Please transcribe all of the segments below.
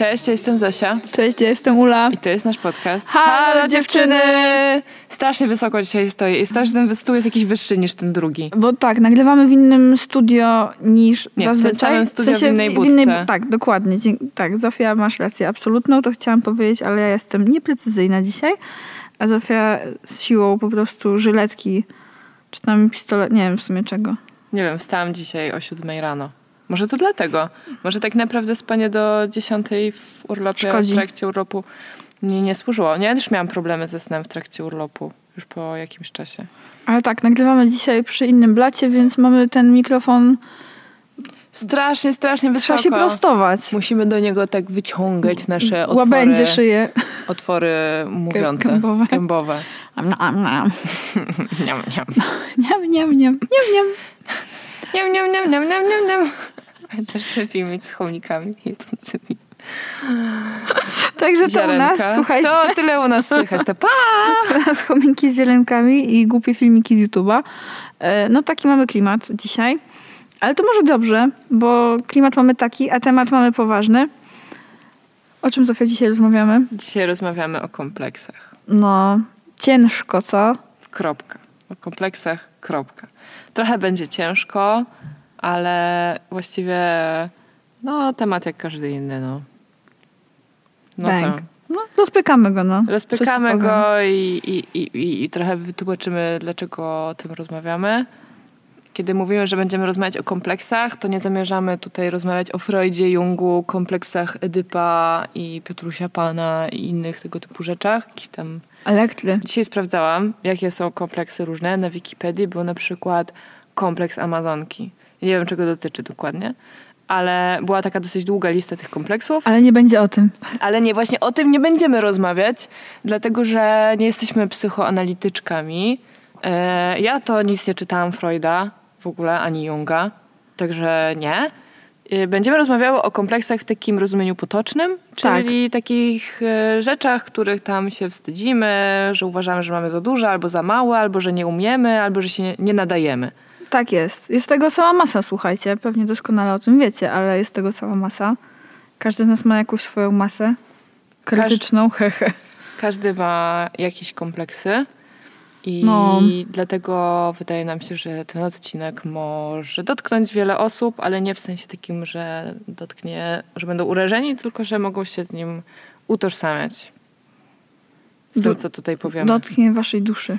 Cześć, ja jestem Zosia. Cześć, ja jestem Ula. I to jest nasz podcast. Halo, dziewczyny! Strasznie wysoko dzisiaj stoję i strasznie ten stół jest jakiś wyższy niż ten drugi. Bo tak, nagrywamy w innym studio niż Nie, w tym zazwyczaj. samym studio w innej w budce. Tak, dokładnie. Dzie- Tak, Zofia, masz rację absolutną, to chciałam powiedzieć, ale ja jestem nieprecyzyjna dzisiaj, a Zofia z siłą po prostu żyletki, czy tam pistolet, nie wiem w sumie czego. Nie wiem, wstałam dzisiaj o siódmej rano. Może to dlatego. Może tak naprawdę spanie do dziesiątej w urlopie, Szkodzi. w trakcie urlopu mnie nie służyło. Nie, ja też miałam problemy ze snem w trakcie urlopu. Już po jakimś czasie. Ale tak, nagrywamy dzisiaj przy innym blacie, więc mamy ten mikrofon, Strasznie, strasznie wysoko. trzeba się prostować. Musimy do niego tak wyciągać nasze otwory, Łabędzie szyję. otwory mówiące, Gębowe. gębowe. Am, am, am. Niam, niam. Niam, niam, niam, niam, niam. Niam, niam, niam, niam, niam, niam, niam. Pamiętasz ten filmik z chomikami jedzącymi Także to u nas, słuchajcie. To tyle u nas słychać. To pa! Teraz chominki z zielenkami i głupie filmiki z YouTube'a. E, No taki mamy klimat dzisiaj. Ale to może dobrze, bo klimat mamy taki, a temat mamy poważny. O czym Zofia dzisiaj rozmawiamy? Dzisiaj rozmawiamy o kompleksach. No, ciężko, co? Kropka. O kompleksach, kropka. Trochę będzie ciężko, ale właściwie no temat jak każdy inny, no. No Bang. No, rozpykamy go, no. Rozpykamy go i, i, i, i, trochę wytłumaczymy, dlaczego o tym rozmawiamy. Kiedy mówimy, że będziemy rozmawiać o kompleksach, to nie zamierzamy tutaj rozmawiać o Freudzie, Jungu, kompleksach Edypa i Piotrusia Pana i innych tego typu rzeczach. Jakiś tam... Elektry. Dzisiaj sprawdzałam, jakie są kompleksy różne. Na Wikipedii był na przykład kompleks Amazonki. Nie wiem, czego dotyczy dokładnie, ale była taka dosyć długa lista tych kompleksów. Ale nie będzie o tym. Ale nie, właśnie o tym nie będziemy rozmawiać, dlatego że nie jesteśmy psychoanalityczkami. E, Ja to nic nie czytałam Freuda w ogóle, ani Junga, także nie. E, Będziemy rozmawiały o kompleksach w takim rozumieniu potocznym, Tak. czyli takich e, rzeczach, których tam się wstydzimy, że uważamy, że mamy za dużo, albo za małe, albo że nie umiemy, albo że się nie, nadajemy. Tak jest. Jest tego cała masa, słuchajcie. Pewnie doskonale o tym wiecie, ale jest tego cała masa. Każdy z nas ma jakąś swoją masę. Krytyczną, hehe. Każdy ma jakieś kompleksy i No. dlatego wydaje nam się, że ten odcinek może dotknąć wiele osób, ale nie w sensie takim, że dotknie, że będą urażeni, tylko że mogą się z nim utożsamiać. Z tym, co tutaj powiemy. Dotknie waszej duszy.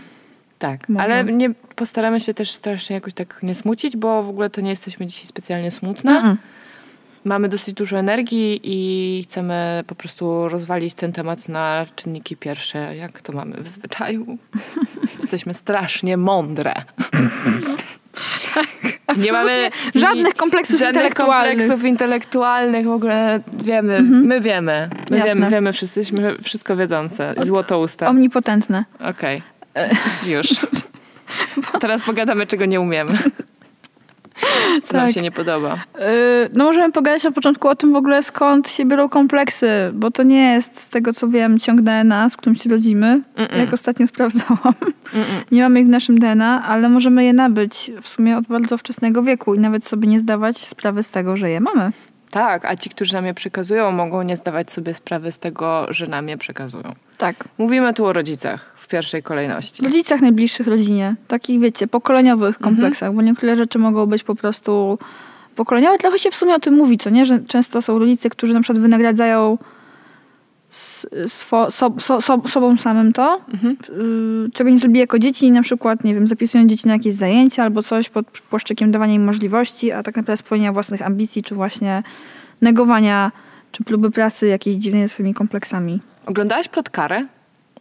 tak, może. ale nie postaramy się też strasznie jakoś tak nie smucić, bo w ogóle to nie jesteśmy dzisiaj specjalnie smutne. Mm-mm. Mamy dosyć dużo energii i chcemy po prostu rozwalić ten temat na czynniki pierwsze, jak to mamy w zwyczaju. Jesteśmy strasznie mądre. nie mamy Żadnych kompleksów żadnych intelektualnych. kompleksów intelektualnych, w ogóle wiemy, Mhm. my wiemy. My Jasne. wiemy, wiemy wszyscy, jesteśmy wszystko wiedzące. Złotousta. Omnipotentne. Okej, już. A teraz pogadamy, czego nie umiemy. Co nam Tak. się nie podoba. Yy, no możemy pogadać na początku o tym w ogóle skąd się biorą kompleksy, bo to nie jest z tego co wiem ciąg DNA, z którym się rodzimy, Mm-mm. jak ostatnio sprawdzałam. Mm-mm. Nie mamy ich w naszym DNA, ale możemy je nabyć w sumie od bardzo wczesnego wieku i nawet sobie nie zdawać sprawy z tego, że je mamy. Tak, a ci, którzy nam je przekazują, mogą nie zdawać sobie sprawy z tego, że nam je przekazują. Tak. Mówimy tu o rodzicach pierwszej kolejności. W rodzicach najbliższych rodzinie, takich wiecie, pokoleniowych kompleksach, bo niektóre rzeczy mogą być po prostu pokoleniowe. Trochę się w sumie o tym mówi, co nie? Że często są rodzice, którzy na przykład wynagradzają swo, so, so, so, sobą samym to, Mhm. y, czego nie zrobili jako dzieci i na przykład, nie wiem, zapisują dzieci na jakieś zajęcia albo coś pod płaszczykiem dawania im możliwości, a tak naprawdę spełnienia własnych ambicji, czy właśnie negowania, czy próby pracy jakiejś dziwnej ze swoimi kompleksami. Oglądałaś plotkarę?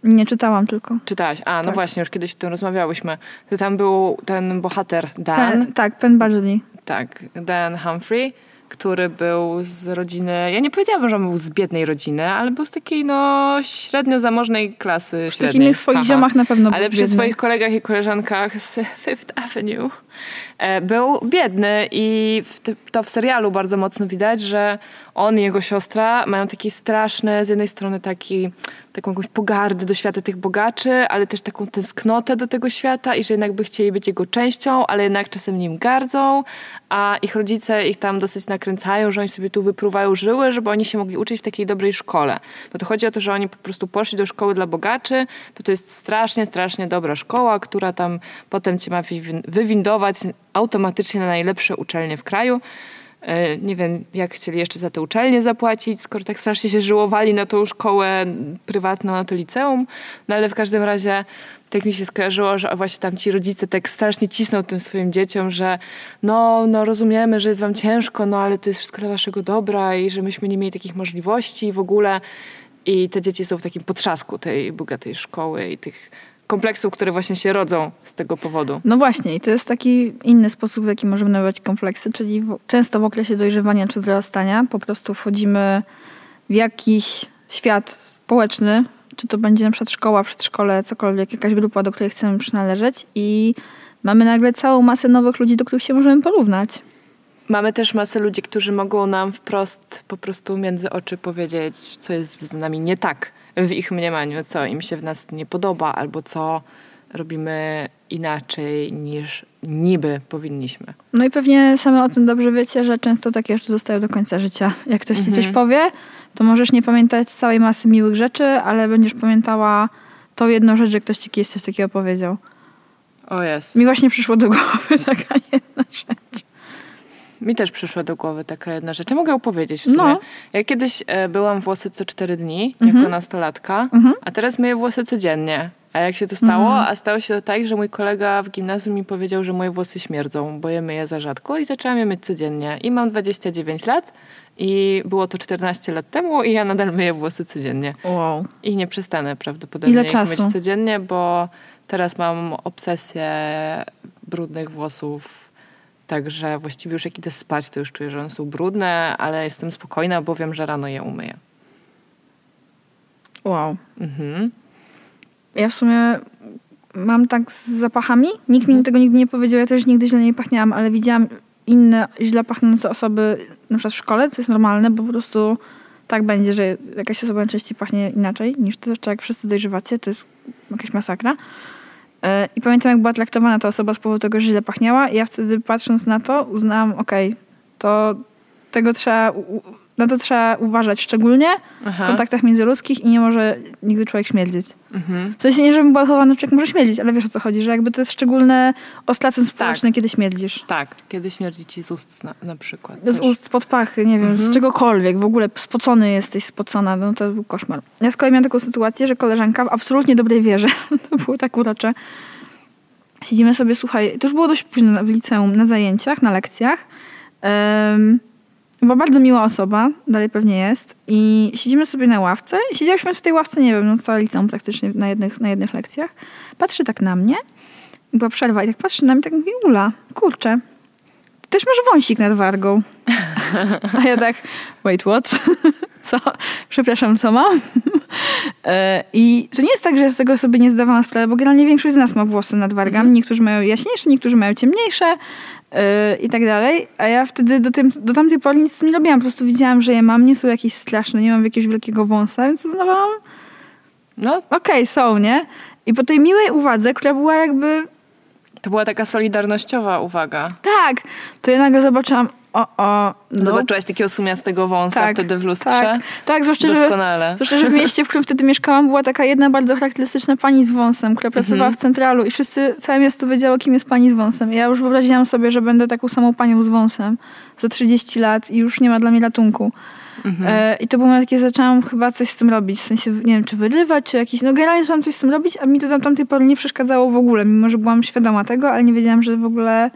Nie czytałam tylko. Czytałaś? A, no Tak. właśnie, już kiedyś o tym rozmawiałyśmy. To tam był ten bohater Dan, Pen, tak, Penn Badgley. tak, Dan Humphrey, który był z rodziny, ja nie powiedziałabym, że on był z biednej rodziny, ale był z takiej, no, średnio zamożnej klasy Przy tych innych swoich Haha. ziomach na pewno Ale był przy biedny. swoich kolegach i koleżankach z Fifth Avenue był biedny i to w serialu bardzo mocno widać, że on i jego siostra mają takie straszne, z jednej strony taki, taką jakąś pogardę do świata tych bogaczy, ale też taką tęsknotę do tego świata i że jednak by chcieli być jego częścią, ale jednak czasem nim gardzą, a ich rodzice ich tam dosyć nakręcają, że oni sobie tu wypruwają żyły, żeby oni się mogli uczyć w takiej dobrej szkole. Bo to chodzi o to, że oni po prostu poszli do szkoły dla bogaczy, bo to jest strasznie, strasznie dobra szkoła, która tam potem cię ma wywindować automatycznie na najlepsze uczelnie w kraju. E, nie wiem, jak chcieli jeszcze za te uczelnie zapłacić, skoro tak strasznie się żyłowali na tą szkołę prywatną, na to liceum. No ale w każdym razie tak mi się skojarzyło, że właśnie tam ci rodzice tak strasznie cisną tym swoim dzieciom, że no, no rozumiemy, że jest wam ciężko, no ale to jest wszystko dla waszego dobra i że myśmy nie mieli takich możliwości w ogóle. I te dzieci są w takim potrzasku tej bogatej szkoły i tych kompleksów, które właśnie się rodzą z tego powodu. No właśnie, i to jest taki inny sposób, w jaki możemy nazywać kompleksy, czyli w, często w okresie dojrzewania czy wzrastania po prostu wchodzimy w jakiś świat społeczny, czy to będzie na przykład szkoła, przedszkole, cokolwiek, jakaś grupa, do której chcemy przynależeć i mamy nagle całą masę nowych ludzi, do których się możemy porównać. Mamy też masę ludzi, którzy mogą nam wprost po prostu między oczy powiedzieć, co jest z nami nie tak w ich mniemaniu, co im się w nas nie podoba, albo co robimy inaczej niż niby powinniśmy. No i pewnie same o tym dobrze wiecie, że często takie jeszcze zostają do końca życia. Jak ktoś ci mhm. coś powie, to możesz nie pamiętać całej masy miłych rzeczy, ale będziesz pamiętała tą jedną rzecz, że ktoś ci kiedyś coś takiego powiedział. O jest. Mi właśnie przyszło do głowy taka jedna rzecz. Mi też przyszła do głowy taka jedna rzecz. Ja mogę opowiedzieć w sumie. No. Ja kiedyś e, byłam włosy co cztery dni, mhm. jako nastolatka, mhm. a teraz myję włosy codziennie. A jak się to stało? Mhm. A stało się to tak, że mój kolega w gimnazjum mi powiedział, że moje włosy śmierdzą, bo je myję za rzadko i zaczęłam je myć codziennie. I mam 29 lat i było to 14 lat temu i ja nadal myję włosy codziennie. Wow. I nie przestanę prawdopodobnie Ile czasu? myć codziennie, bo teraz mam obsesję brudnych włosów Także właściwie już jak idę spać, to już czuję, że one są brudne, ale jestem spokojna, bo wiem, że rano je umyję. Wow. Mhm. Ja w sumie mam tak z zapachami. Nikt mi mhm. tego nigdy nie powiedział. Ja też nigdy źle nie pachniałam, ale widziałam inne źle pachnące osoby, na przykład w szkole, co jest normalne, bo po prostu tak będzie, że jakaś osoba najczęściej pachnie inaczej niż ty, zwłaszcza jak wszyscy dojrzewacie, to jest jakaś masakra. E, I pamiętam, jak była traktowana ta osoba z powodu tego, że źle pachniała. I ja wtedy patrząc na to, uznałam, okej, okay, to tego trzeba na to trzeba uważać szczególnie Aha. w kontaktach międzyludzkich i nie może nigdy człowiek śmierdzić. Mhm. W sensie nie, żebym była chowana, człowiek może śmierdzić, ale wiesz o co chodzi, że jakby to jest szczególne ostracen społeczny, tak. kiedy śmierdzisz. Tak, kiedy śmierdzi ci z ust na, na przykład. Z też. ust, spod pachy, nie wiem, mhm. z czegokolwiek, w ogóle spocony jesteś, spocona, no to był koszmar. Ja z kolei miałam taką sytuację, że koleżanka w absolutnie dobrej wierze, to było tak urocze, siedzimy sobie, słuchaj, to już było dość późno w liceum, na zajęciach, na lekcjach, um, była bardzo miła osoba, dalej pewnie jest. I siedzimy sobie na ławce. Siedziałyśmy w tej ławce, nie wiem, no całe liceum praktycznie na jednych, na jednych lekcjach. Patrzy tak na mnie. I była przerwa i tak patrzy na mnie tak mówi, Ula, kurczę, też masz wąsik nad wargą. A ja tak, wait, what? co? Przepraszam, co mam? E, I to nie jest tak, że ja z tego sobie nie zdawałam sprawy, bo generalnie większość z nas ma włosy nad wargami. Mhm. Niektórzy mają jaśniejsze, niektórzy mają ciemniejsze yy, i tak dalej. A ja wtedy do, tym, do tamtej pory nic nie robiłam. Po prostu widziałam, że je mam, nie są jakieś straszne, nie mam jakiegoś wielkiego wąsa, więc uznawałam, no okej, okay, są, nie? I po tej miłej uwadze, która była jakby to była taka solidarnościowa uwaga. Tak. To ja nagle zobaczyłam, o, o. No. Zobaczyłaś takiego sumiastego wąsa tak, wtedy w lustrze? Tak, tak zwłaszcza, Doskonale. Że, zwłaszcza, że w mieście, w którym wtedy mieszkałam, była taka jedna bardzo charakterystyczna pani z wąsem, która pracowała mhm. w centralu i wszyscy, całe miasto wiedziało, kim jest pani z wąsem. I ja już wyobraziłam sobie, że będę taką samą panią z wąsem za 30 lat i już nie ma dla mnie ratunku. Mhm. E, I to było takie, zaczęłam chyba coś z tym robić, w sensie, nie wiem, czy wyrywać, czy jakiś, no generalnie zaczęłam coś z tym robić, a mi to tam tamtej pory nie przeszkadzało w ogóle, mimo że byłam świadoma tego, ale nie wiedziałam, że w ogóle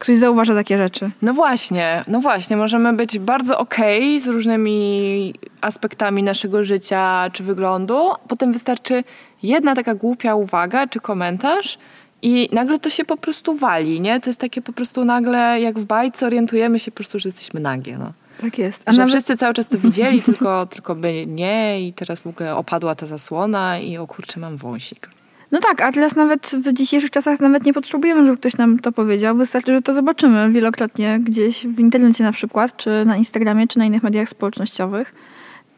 ktoś zauważa takie rzeczy. No właśnie, no właśnie, możemy być bardzo okej okay z różnymi aspektami naszego życia czy wyglądu, potem wystarczy jedna taka głupia uwaga czy komentarz, i nagle to się po prostu wali, nie? To jest takie po prostu nagle, jak w bajce, orientujemy się po prostu, że jesteśmy nagie, no. Tak jest. A że nawet... wszyscy cały czas to widzieli, tylko, tylko by nie i teraz w ogóle opadła ta zasłona i o kurczę, mam wąsik. No tak, a teraz nawet w dzisiejszych czasach nawet nie potrzebujemy, żeby ktoś nam to powiedział. Wystarczy, że to zobaczymy wielokrotnie gdzieś w internecie na przykład, czy na Instagramie, czy na innych mediach społecznościowych.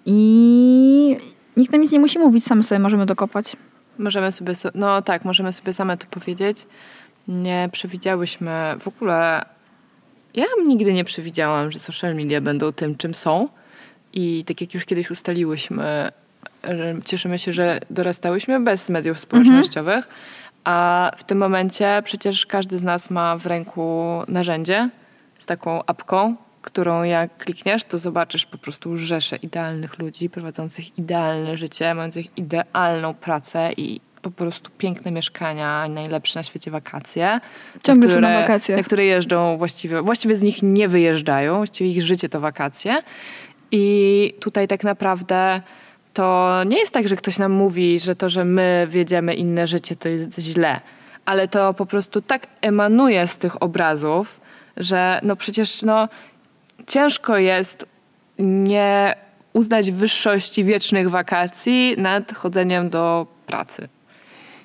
I nikt nam nic nie musi mówić, sami sobie możemy dokopać. Możemy sobie, no tak, możemy sobie same to powiedzieć. Nie przewidziałyśmy w ogóle ja nigdy nie przewidziałam, że social media będą tym, czym są. I tak jak już kiedyś ustaliłyśmy, cieszymy się, że dorastałyśmy bez mediów społecznościowych, mhm. a w tym momencie przecież każdy z nas ma w ręku narzędzie z taką apką, którą jak klikniesz, to zobaczysz po prostu rzeszę idealnych ludzi, prowadzących idealne życie, mających idealną pracę i po prostu piękne mieszkania, najlepsze na świecie wakacje. Ciągle które, są na wakacje. Na które jeżdżą właściwie, właściwie z nich nie wyjeżdżają, właściwie ich życie to wakacje. I tutaj tak naprawdę to nie jest tak, że ktoś nam mówi, że to, że my wiedziemy inne życie, to jest źle. Ale to po prostu tak emanuje z tych obrazów, że no przecież no, ciężko jest nie uznać wyższości wiecznych wakacji nad chodzeniem do pracy.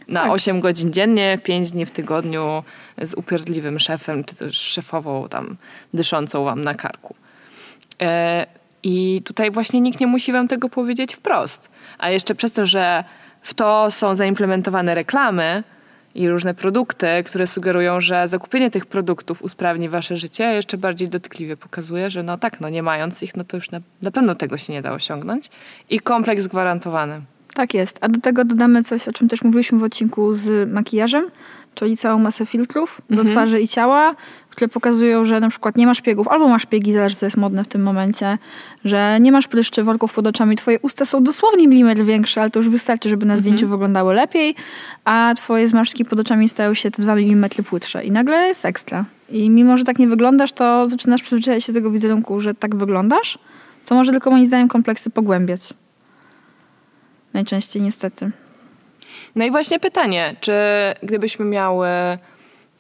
Na tak. 8 godzin dziennie, 5 dni w tygodniu z upierdliwym szefem, czy też szefową tam dyszącą wam na karku. E, I tutaj właśnie nikt nie musi wam tego powiedzieć wprost. A jeszcze przez to, że w to są zaimplementowane reklamy, i różne produkty, które sugerują, że zakupienie tych produktów usprawni wasze życie, jeszcze bardziej dotkliwie pokazuje, że no tak, no nie mając ich, no to już na, na pewno tego się nie da osiągnąć. I kompleks gwarantowany. Tak jest. A do tego dodamy coś, o czym też mówiliśmy w odcinku z makijażem, czyli całą masę filtrów do mhm. twarzy i ciała, które pokazują, że na przykład nie masz szpiegów, albo masz szpiegi, zależy co jest modne w tym momencie, że nie masz pryszczy, worków pod oczami, twoje usta są dosłownie milimetr większe, ale to już wystarczy, żeby na mhm. zdjęciu wyglądały lepiej, a twoje zmarszczki pod oczami stają się te 2 mm płytsze i nagle jest ekstra. I mimo, że tak nie wyglądasz, to zaczynasz przyzwyczajać się do tego wizerunku, że tak wyglądasz, co może tylko moim zdaniem kompleksy pogłębiać. Najczęściej niestety. No i właśnie pytanie, czy gdybyśmy miały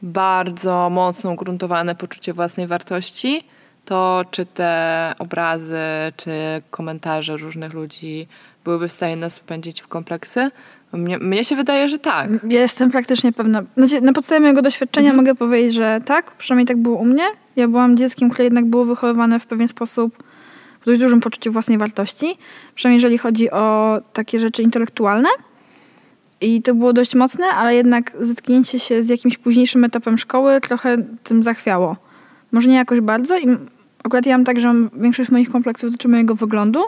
bardzo mocno ugruntowane poczucie własnej wartości, to czy te obrazy, czy komentarze różnych ludzi byłyby w stanie nas wpędzić w kompleksy? Mnie, mnie się wydaje, że tak. Ja jestem praktycznie pewna. Znaczy, na podstawie mojego doświadczenia mhm. mogę powiedzieć, że tak, przynajmniej tak było u mnie. Ja byłam dzieckiem, które jednak było wychowywane w pewien sposób w dość dużym poczuciu własnej wartości. Przynajmniej jeżeli chodzi o takie rzeczy intelektualne. I to było dość mocne, ale jednak zetknięcie się z jakimś późniejszym etapem szkoły trochę tym zachwiało. Może nie jakoś bardzo. I akurat ja mam tak, że większość moich kompleksów dotyczy mojego wyglądu,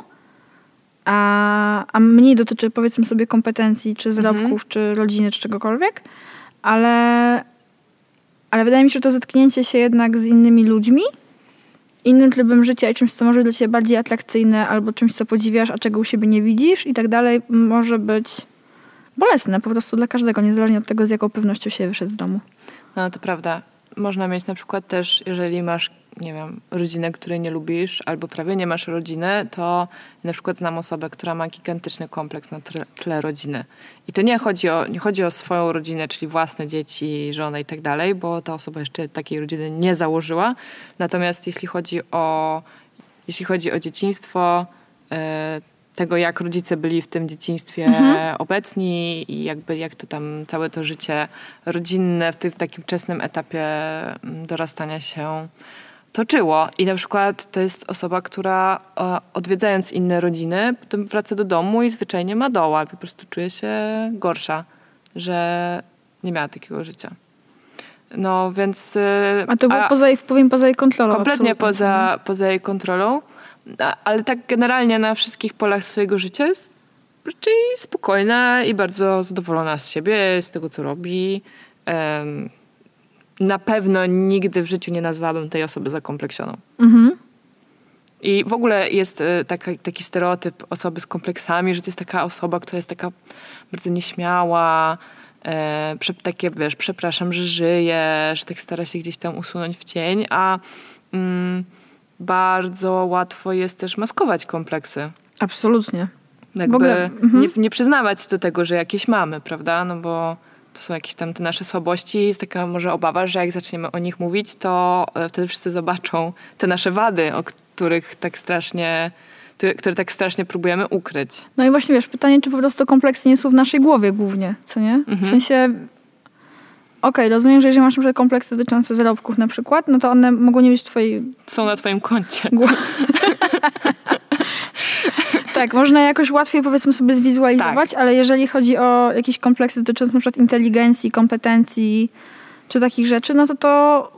a, a mniej dotyczy powiedzmy sobie kompetencji, czy zarobków, mhm. czy rodziny, czy czegokolwiek. Ale, ale wydaje mi się, że to zetknięcie się jednak z innymi ludźmi, innym trybem życia i czymś, co może być dla ciebie bardziej atrakcyjne, albo czymś, co podziwiasz, a czego u siebie nie widzisz i tak dalej, może być bolesne po prostu dla każdego, niezależnie od tego, z jaką pewnością się wyszedł z domu. No to prawda. Można mieć na przykład też, jeżeli masz, nie wiem, rodzinę, której nie lubisz, albo prawie nie masz rodziny, to na przykład znam osobę, która ma gigantyczny kompleks na tle rodziny. I to nie chodzi, o, nie chodzi o swoją rodzinę, czyli własne dzieci, żonę i tak dalej, bo ta osoba jeszcze takiej rodziny nie założyła. Natomiast jeśli chodzi o, jeśli chodzi o dzieciństwo, yy, tego, jak rodzice byli w tym dzieciństwie mhm. obecni i jakby jak to tam całe to życie rodzinne w tym takim wczesnym etapie mm, dorastania się toczyło. I na przykład to jest osoba, która odwiedzając inne rodziny, potem wraca do domu i zwyczajnie ma doła. Po prostu czuje się gorsza, że nie miała takiego życia. No więc... Y, a to było a, poza jej wpływem, poza jej kontrolą. Kompletnie poza, poza jej kontrolą ale tak generalnie na wszystkich polach swojego życia jest raczej spokojna i bardzo zadowolona z siebie, z tego, co robi. Na pewno nigdy w życiu nie nazwałabym tej osoby zakompleksioną. Mhm. I w ogóle jest e, taki, taki stereotyp osoby z kompleksami, że to jest taka osoba, która jest taka bardzo nieśmiała, e, takie, wiesz, przepraszam, że żyje, że tak stara się gdzieś tam usunąć w cień, a mm, bardzo łatwo jest też maskować kompleksy. Absolutnie. Jakby ogóle, mhm. nie, nie przyznawać do tego, że jakieś mamy, prawda? No bo to są jakieś tam te nasze słabości. Jest taka może obawa, że jak zaczniemy o nich mówić, to e, wtedy wszyscy zobaczą te nasze wady, o których tak strasznie które, tak strasznie próbujemy ukryć. No i właśnie wiesz, pytanie, czy po prostu kompleksy nie są w naszej głowie głównie, co nie? Mhm. W sensie Okej, okay, rozumiem, że jeżeli masz na kompleksy dotyczące zarobków na przykład, no to one mogą nie być w twojej... Są na twoim koncie. tak, można jakoś łatwiej powiedzmy sobie zwizualizować, tak. ale jeżeli chodzi o jakieś kompleksy dotyczące na przykład inteligencji, kompetencji czy takich rzeczy, no to to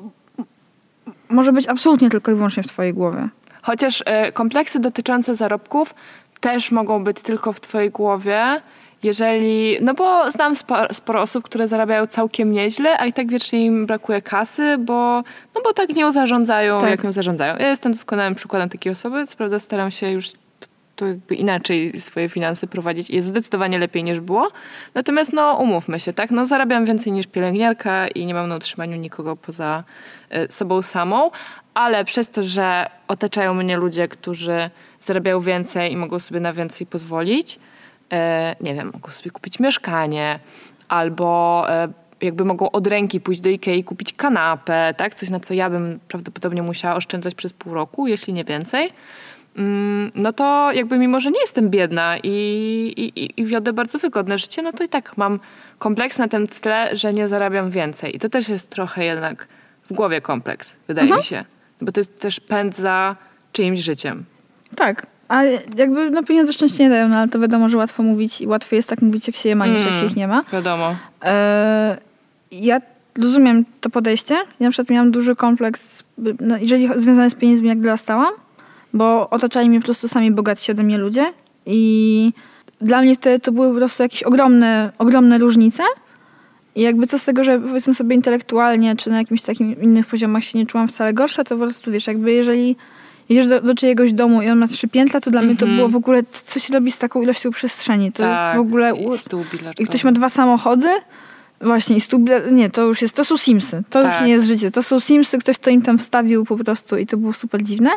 może być absolutnie tylko i wyłącznie w twojej głowie. Chociaż e, kompleksy dotyczące zarobków też mogą być tylko w twojej głowie, jeżeli, no bo znam sporo, sporo, osób, które zarabiają całkiem nieźle, a i tak wiecznie im brakuje kasy, bo, no bo tak nią zarządzają, tak. jak nią zarządzają. Ja jestem doskonałym przykładem takiej osoby, co prawda staram się już to jakby inaczej swoje finanse prowadzić. Jest zdecydowanie lepiej niż było. Natomiast no umówmy się, tak? No zarabiam więcej niż pielęgniarka i nie mam na utrzymaniu nikogo poza y, sobą samą, ale przez to, że otaczają mnie ludzie, którzy zarabiają więcej i mogą sobie na więcej pozwolić, e, nie wiem, mogą sobie kupić mieszkanie albo e, jakby mogą od ręki pójść do Ikei i kupić kanapę, tak? Coś, na co ja bym prawdopodobnie musiała oszczędzać przez pół roku, jeśli nie więcej. Mm, no to jakby mimo, że nie jestem biedna i, i, i wiodę bardzo wygodne życie, no to i tak mam kompleks na tym tle, że nie zarabiam więcej. I to też jest trochę jednak w głowie kompleks, wydaje mhm. mi się. Bo to jest też pęd za czyimś życiem. Tak. A jakby no pieniądze szczęście nie dają, no ale to wiadomo, że łatwo mówić i łatwiej jest tak mówić, jak się je ma, niż mm, jak się ich nie ma. Wiadomo. E, ja rozumiem to podejście. Ja na przykład miałam duży kompleks, no, jeżeli związany z pieniędzmi, jak dorastałam, bo otaczali mnie po prostu sami bogatsi ode mnie ludzie i dla mnie wtedy to były po prostu jakieś ogromne, ogromne różnice. I jakby co z tego, że powiedzmy sobie intelektualnie, czy na jakimś takim innych poziomach się nie czułam wcale gorsza, to po prostu wiesz, jakby jeżeli jedziesz do, do czyjegoś domu i on ma trzy piętra, to dla mm -hmm. mnie to mhm. było w ogóle, co się robi z taką ilością przestrzeni. To tak, jest w ogóle... I, I ktoś ma dwa samochody, Właśnie, i stół, nie, to już jest, to są Simsy. To tak. już nie jest życie. To są Simsy, ktoś to im tam wstawił po prostu i to było super dziwne.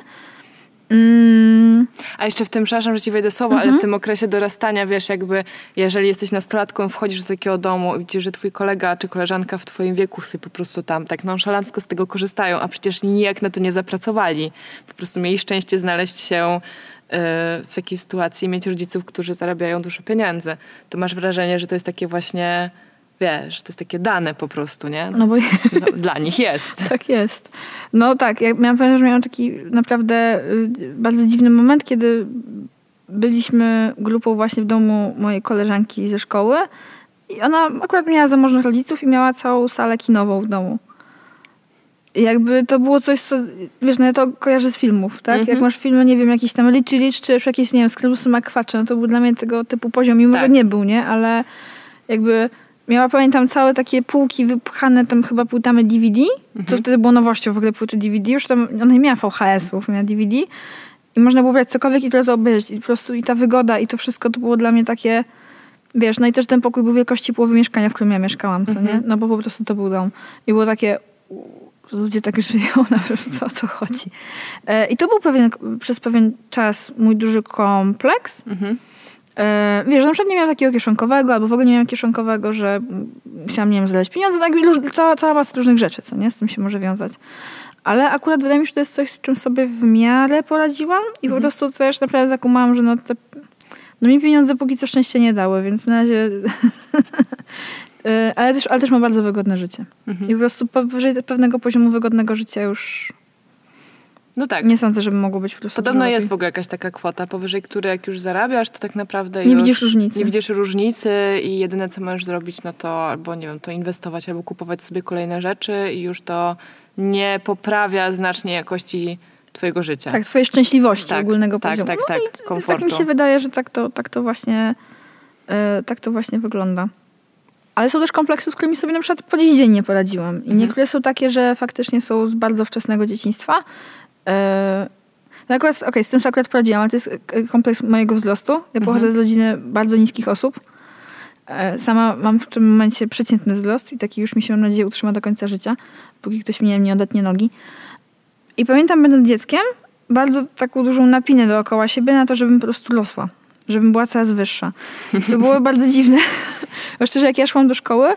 Mm. A jeszcze w tym, przepraszam, że ci wejdę słowo, ale w mhm. tym okresie dorastania, wiesz, jakby jeżeli jesteś nastolatką, wchodzisz do takiego domu i widzisz, że twój kolega czy koleżanka w twoim wieku sobie po prostu tam tak nonszalancko z tego korzystają, a przecież nijak na to nie zapracowali. Po prostu mieli szczęście znaleźć się y, w takiej sytuacji, mieć rodziców, którzy zarabiają dużo pieniędzy. To masz wrażenie, że to jest takie właśnie wiesz, to jest takie dane po prostu, nie? No bo no, dla nich jest. tak jest. No tak, ja miałam pamiętać, że miałam taki naprawdę y, bardzo dziwny moment, kiedy byliśmy grupą właśnie w domu mojej koleżanki ze szkoły i ona akurat miała zamożnych rodziców i miała całą salę kinową w domu. I jakby to było coś, co, wiesz, no ja to kojarzę z filmów, tak? Jak mhm. masz filmy, nie wiem, jakiś tam Richie Rich, czy już jakieś, nie wiem, Skrylusy McQuatcha, no to był dla mnie tego typu poziom, mimo tak. że nie był, nie? Ale jakby Miała, pamiętam, całe takie półki wypchane tam chyba płytami DVD, mhm. co wtedy było nowością w ogóle płyty DVD. Już tam, ona nie miała VHS-ów, miała DVD. I można było brać cokolwiek i to obejrzeć. I po prostu i ta wygoda i to wszystko to było dla mnie takie... Wiesz, no i też ten pokój był wielkości połowy mieszkania, w którym ja mieszkałam, co nie? Mhm. No bo po prostu to był dom. I było takie... Ludzie tak żyją, na co, o co chodzi. E, I to był pewien, przez pewien czas mój duży kompleks. Mhm E, wiesz, że na przykład nie miałam takiego kieszonkowego, albo w ogóle nie miałam kieszonkowego, że musiałam, nie wiem, znaleźć pieniądze, tak, cała, cała masa różnych rzeczy, co nie? Z tym się może wiązać. Ale akurat wydaje mi się, że to jest coś, z czym sobie w miarę poradziłam i mhm. po prostu też naprawdę zakumałam, że no te... No mi pieniądze póki co szczęście nie dały, więc na razie... E, ale, też, ale też mam bardzo wygodne życie. Mhm. I po prostu powyżej pewnego poziomu wygodnego życia już no tak. Nie sądzę, żeby mogło być prostu Podobno jest w ogóle jakaś taka kwota, powyżej której jak już zarabiasz, to tak naprawdę Nie widzisz różnicy. Nie widzisz różnicy i jedyne co możesz zrobić, no to albo nie wiem, to inwestować, albo kupować sobie kolejne rzeczy i już to nie poprawia znacznie jakości twojego życia. Tak, twojej szczęśliwości tak, ogólnego tak, poziomu. Tak, tak, no tak, komfortu. Tak mi się wydaje, że tak to, tak to właśnie yy, tak to właśnie wygląda. Ale są też kompleksy, z którymi sobie na przykład po dziś dzień nie poradziłam. I mhm. niektóre są takie, że faktycznie są z bardzo wczesnego dzieciństwa, no akurat, okej, okay, z tym się akurat poradziłam, ale to jest e, kompleks mojego wzrostu. Ja mhm. pochodzę z rodziny bardzo niskich osób. E, sama mam w tym momencie przeciętny wzrost i taki już mi się, mam nadzieję, utrzyma do końca życia, póki ktoś mnie nie odetnie nogi. I pamiętam, będąc dzieckiem, bardzo taką dużą napinę dookoła siebie na to, żebym po prostu rosła. Żebym była coraz wyższa. Co było bardzo dziwne. Bo szczerze, jak ja szłam do szkoły,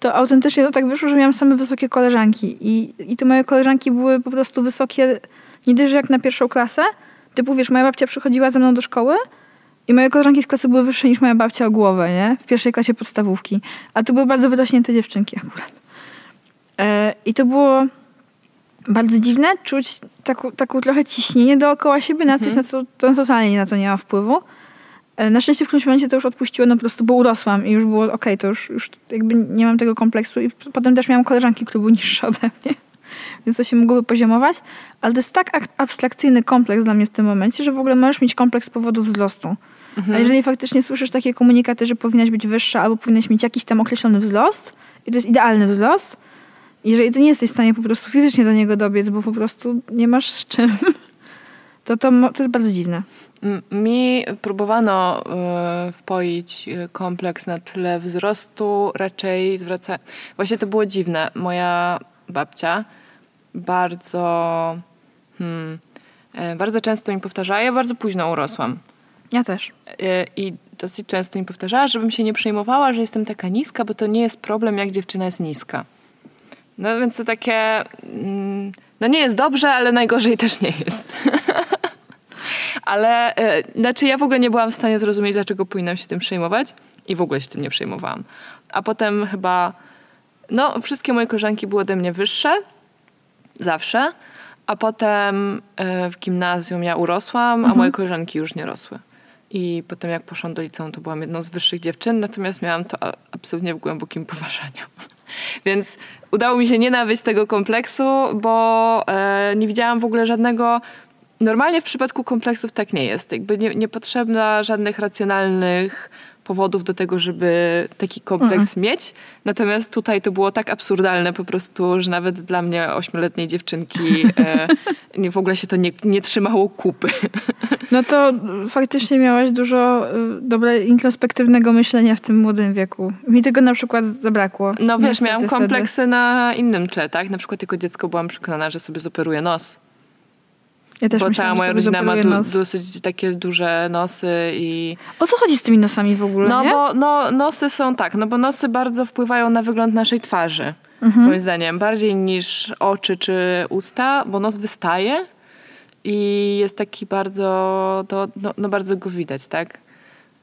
to autentycznie to tak wyszło, że miałam same wysokie koleżanki. I, i te moje koleżanki były po prostu wysokie nie dość, jak na pierwszą klasę, typu wiesz, moja babcia przychodziła ze mną do szkoły i moje koleżanki z klasy były wyższe niż moja babcia o głowę, nie? W pierwszej klasie podstawówki. A to były bardzo wyrośnięte dziewczynki akurat. E, I to było bardzo dziwne, czuć taką, taką trochę ciśnienie dookoła siebie na coś, mhm. na co to totalnie na to nie ma wpływu. E, na szczęście w którymś momencie to już odpuściło, no po prostu, bo urosłam i już było okej, okay, to już, już jakby nie mam tego kompleksu i potem też miałam koleżanki, które były niższe ode mnie. Więc to się mogłoby poziomować, ale to jest tak ab- abstrakcyjny kompleks dla mnie w tym momencie, że w ogóle możesz mieć kompleks z powodu wzrostu. A jeżeli faktycznie słyszysz takie komunikaty, że powinnaś być wyższa albo powinnaś mieć jakiś tam określony wzrost i to jest idealny wzrost, jeżeli ty nie jesteś w stanie po prostu fizycznie do niego dobiec, bo po prostu nie masz z czym, to to, to jest bardzo dziwne. Mi próbowano e, wpoić e, kompleks na tle wzrostu, raczej zwraca... Właśnie to było dziwne. Moja babcia bardzo... Hmm, e, bardzo często mi powtarzała, ja bardzo późno urosłam. Ja też. E, I dosyć często mi powtarzała, żebym się nie przejmowała, że jestem taka niska, bo to nie jest problem, jak dziewczyna jest niska. No więc to takie... mm, No nie jest dobrze, ale najgorzej też nie jest. ale e, znaczy ja w ogóle nie byłam w stanie zrozumieć, dlaczego powinnam się tym przejmować i w ogóle się tym nie przejmowałam. A potem chyba... No, wszystkie moje koleżanki były ode mnie wyższe. Zawsze. A potem e, w gimnazjum ja urosłam, a moje koleżanki już nie rosły. I potem jak poszłam do liceum, to byłam jedną z wyższych dziewczyn, natomiast miałam to absolutnie w głębokim poważaniu. Więc udało mi się nie nabyć tego kompleksu, bo e, nie widziałam w ogóle żadnego... Normalnie w przypadku kompleksów tak nie jest. Jakby nie, nie potrzebna żadnych racjonalnych powodów do tego, żeby taki kompleks mieć. Natomiast tutaj to było tak absurdalne po prostu, że nawet dla mnie ośmioletniej dziewczynki e, nie, w ogóle się to nie, nie trzymało kupy. No to faktycznie miałaś dużo y, dobre introspektywnego myślenia w tym młodym wieku. Mi tego na przykład zabrakło. No wiesz, miałam wtedy. kompleksy na innym tle, tak? Na przykład jako dziecko byłam przekonana, że sobie zoperuję nos. Ja też bo myślałam, cała moja rodzina ma du- nos. dosyć takie duże nosy i... O co chodzi z tymi nosami w ogóle, No nie? bo no, nosy są tak, no bo nosy bardzo wpływają na wygląd naszej twarzy. Mhm. Moim zdaniem. Bardziej niż oczy czy usta, bo nos wystaje i jest taki bardzo, to, no, no bardzo go widać, tak?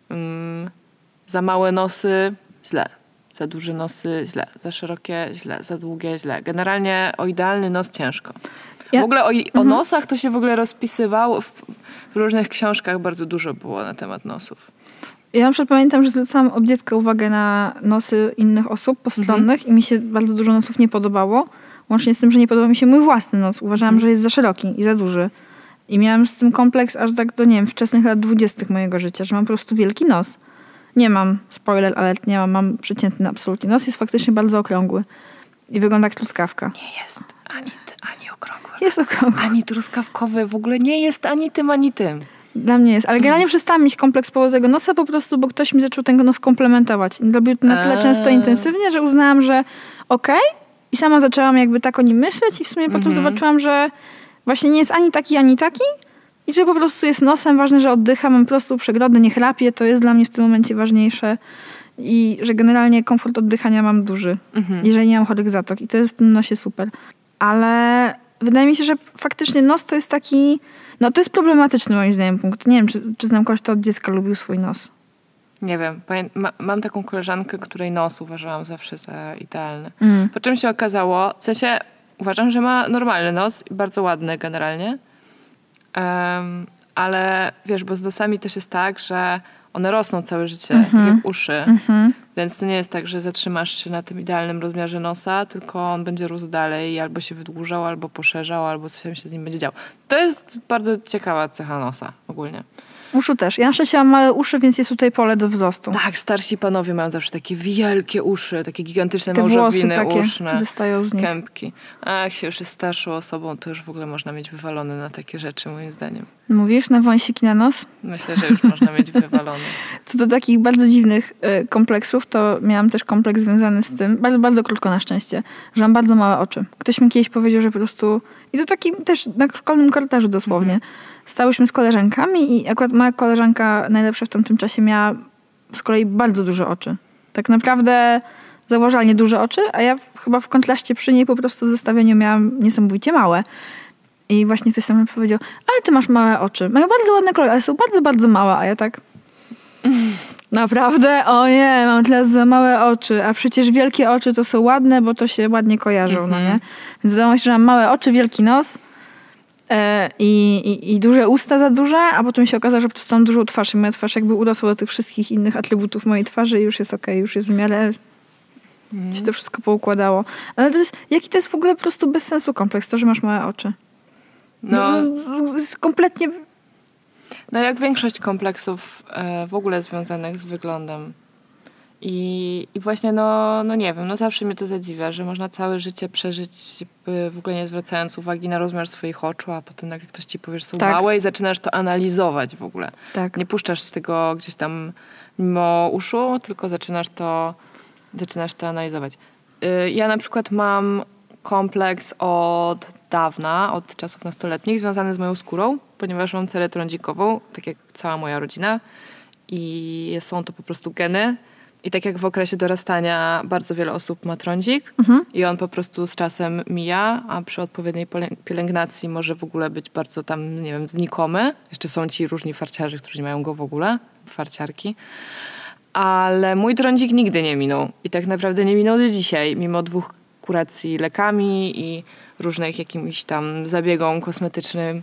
Mm, za małe nosy, źle. Za duże nosy, źle. Za szerokie, źle. Za długie, źle. Generalnie o idealny nos ciężko. Ja- W ogóle o, o Mhm. nosach to się w ogóle rozpisywało. W, w różnych książkach bardzo dużo było na temat nosów. Ja na przykład pamiętam, że zwracałam od dziecka uwagę na nosy innych osób postronnych Mhm. i mi się bardzo dużo nosów nie podobało. Łącznie z tym, że nie podobał mi się mój własny nos. Uważałam, Mhm. że jest za szeroki i za duży. I miałam z tym kompleks aż tak do, nie wiem, wczesnych lat dwudziestych mojego życia, że mam po prostu wielki nos. Nie mam, spoiler alert, nie mam, mam przeciętny absolutnie. Nos jest faktycznie bardzo okrągły i wygląda jak truskawka. Nie jest ani, ty, ani okrągły. Jest okrągły. Ani truskawkowy. W ogóle nie jest ani tym, ani tym. Dla mnie jest. Ale generalnie przestałam mieć kompleks powodu tego nosa po prostu, bo ktoś mi zaczął ten nos komplementować. Robił to na tyle często intensywnie, że uznałam, że okej. I sama zaczęłam jakby tak o nim myśleć i w sumie potem zobaczyłam, że właśnie nie jest ani taki, ani taki. I że po prostu jest nosem, ważne, że oddycha, mam po prostu przegrodę, nie chrapie, to jest dla mnie w tym momencie ważniejsze. I że generalnie komfort oddychania mam duży, jeżeli nie mam chorych zatok. I to jest w tym nosie super. Ale wydaje mi się, że faktycznie nos to jest taki... No to jest problematyczny moim zdaniem punkt. Nie wiem, czy, czy znam kogoś, kto od dziecka lubił swój nos. Nie wiem. Ma, mam taką koleżankę, której nos uważałam zawsze za idealny. Mm. Po czym się okazało, w sensie uważam, że ma normalny nos i bardzo ładny generalnie. Em, ale wiesz, bo z nosami też jest tak, że one rosną całe życie, Mhm. tak jak uszy. Więc to nie jest tak, że zatrzymasz się na tym idealnym rozmiarze nosa, tylko on będzie rósł dalej i albo się wydłużał, albo poszerzał, albo coś tam się z nim będzie działo. To jest bardzo ciekawa cecha nosa ogólnie. Uszu też. Ja na szczęście mam małe uszy, więc jest tutaj pole do wzrostu. Tak, starsi panowie mają zawsze takie wielkie uszy, takie gigantyczne Te małżowiny takie uszne. wystają z nich. Kępki. A jak się już jest starszą osobą, to już w ogóle można mieć wywalony na takie rzeczy, moim zdaniem. Mówisz na wąsiki na nos? Myślę, że już można mieć wywalony. Co do takich bardzo dziwnych y, kompleksów, to miałam też kompleks związany z tym, bardzo, bardzo krótko na szczęście, że mam bardzo małe oczy. Ktoś mi kiedyś powiedział, że po prostu, i to takim też na szkolnym korytarzu dosłownie, stałyśmy z koleżankami i akurat moja koleżanka najlepsza w tamtym czasie miała z kolei bardzo duże oczy. Tak naprawdę zauważalnie duże oczy, a ja chyba w kontraście przy niej po prostu w zestawieniu miałam niesamowicie małe. I właśnie ktoś tam mi powiedział, ale ty masz małe oczy. Mają bardzo ładne kolory, ale są bardzo, bardzo małe. A ja tak, naprawdę? O nie, mam teraz za małe oczy. A przecież wielkie oczy to są ładne, bo to się ładnie kojarzą, no nie? Więc zdawało się, że mam małe oczy, wielki nos e, i, i, duże usta za duże, a potem się okazało, że po prostu mam dużą twarz i moja twarz jakby urosła do tych wszystkich innych atrybutów mojej twarzy i już jest okej, już jest w miarę się to wszystko poukładało. Ale to jest, jaki to jest w ogóle po prostu bez sensu kompleks, to, że masz małe oczy. No, No, kompletnie... no jak większość kompleksów e, w ogóle związanych z wyglądem. I, I właśnie, no, no nie wiem, no zawsze mnie to zadziwia, że można całe życie przeżyć y, w ogóle nie zwracając uwagi na rozmiar swoich oczu, a potem nagle ktoś ci powie, że są Tak. małe i zaczynasz to analizować w ogóle. Tak. Nie puszczasz z tego gdzieś tam mimo uszu, tylko zaczynasz to, zaczynasz to analizować. Y, Ja na przykład mam kompleks od dawna, od czasów nastoletnich, związany z moją skórą, ponieważ mam cerę trądzikową, tak jak cała moja rodzina. I są to po prostu geny. I tak jak w okresie dorastania bardzo wiele osób ma trądzik Mhm. i on po prostu z czasem mija, a przy odpowiedniej pielęgnacji może w ogóle być bardzo tam, nie wiem, znikomy. Jeszcze są ci różni farciarze, którzy nie mają go w ogóle, farciarki. Ale mój trądzik nigdy nie minął. I tak naprawdę nie minął do dzisiaj, mimo dwóch kuracji lekami i różnych jakimś tam zabiegom kosmetycznym.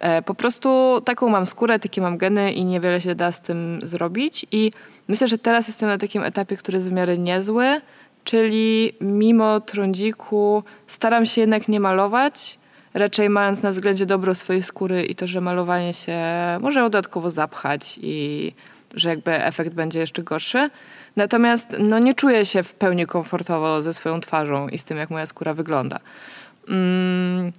E, Po prostu taką mam skórę, takie mam geny i niewiele się da z tym zrobić. I myślę, że teraz jestem na takim etapie, który jest w miarę niezły, czyli mimo trądziku staram się jednak nie malować, raczej mając na względzie dobro swojej skóry i to, że malowanie się może dodatkowo zapchać i że jakby efekt będzie jeszcze gorszy. Natomiast no, nie czuję się w pełni komfortowo ze swoją twarzą i z tym, jak moja skóra wygląda. Mm,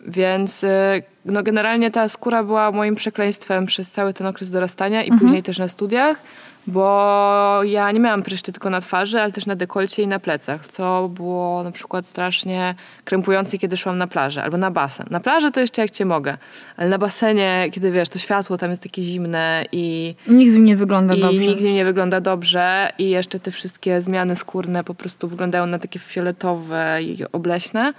więc y, no, generalnie ta skóra była moim przekleństwem przez cały ten okres dorastania i później też na studiach, bo ja nie miałam pryszczy tylko na twarzy, ale też na dekolcie i na plecach, co było na przykład strasznie krępujące, kiedy szłam na plażę albo na basen. Na plażę to jeszcze jak cię mogę, ale na basenie, kiedy wiesz, to światło tam jest takie zimne i Nikt z nim nie wygląda i dobrze. nigdy nie wygląda dobrze i jeszcze te wszystkie zmiany skórne po prostu wyglądają na takie fioletowe i obleśne.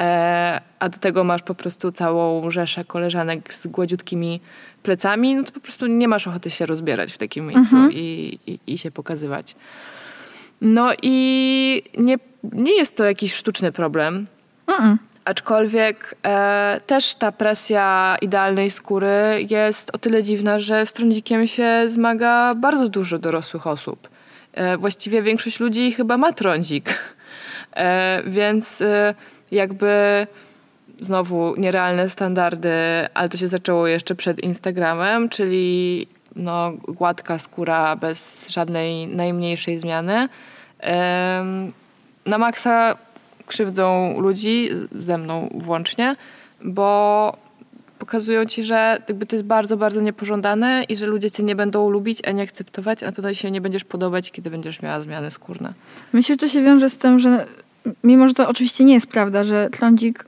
E, a do tego masz po prostu całą rzeszę koleżanek z gładziutkimi plecami, no to po prostu nie masz ochoty się rozbierać w takim miejscu i, i, i się pokazywać. No i nie, nie jest to jakiś sztuczny problem, Mm-mm. Aczkolwiek e, też ta presja idealnej skóry jest o tyle dziwna, że z trądzikiem się zmaga bardzo dużo dorosłych osób. E, właściwie większość ludzi chyba ma trądzik. E, więc e, jakby znowu nierealne standardy, ale to się zaczęło jeszcze przed Instagramem, czyli no, gładka skóra bez żadnej najmniejszej zmiany. Na maksa krzywdzą ludzi, ze mną włącznie, bo pokazują ci, że jakby to jest bardzo, bardzo niepożądane i że ludzie cię nie będą lubić, a nie akceptować, a na pewno się nie będziesz podobać, kiedy będziesz miała zmiany skórne. Myślę, że to się wiąże z tym, że mimo, że to oczywiście nie jest prawda, że trądzik,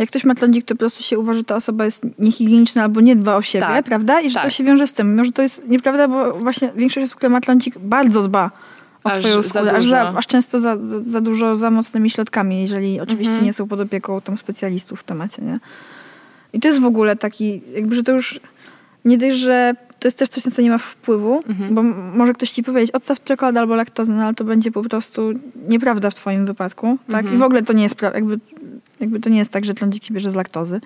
jak ktoś ma trądzik, to po prostu się uważa, że ta osoba jest niehigieniczna albo nie dba o siebie, Tak, prawda? I że to tak. się wiąże z tym. Mimo, że to jest nieprawda, bo właśnie większość osób, które ma trądzik, bardzo dba o Aż swoją skórę, aż, za, aż często za, za, za dużo, za mocnymi środkami, jeżeli oczywiście Mhm. nie są pod opieką tam specjalistów w temacie, nie? I to jest w ogóle taki, jakby, że to już nie dość, że to jest też coś, na co nie ma wpływu, Mhm. bo może ktoś ci powiedzieć, odstaw czekoladę albo laktozę, no ale to będzie po prostu nieprawda w twoim wypadku, tak? Mhm. I w ogóle to nie jest jakby, jakby to nie jest tak, że trądzik się bierze z laktozy,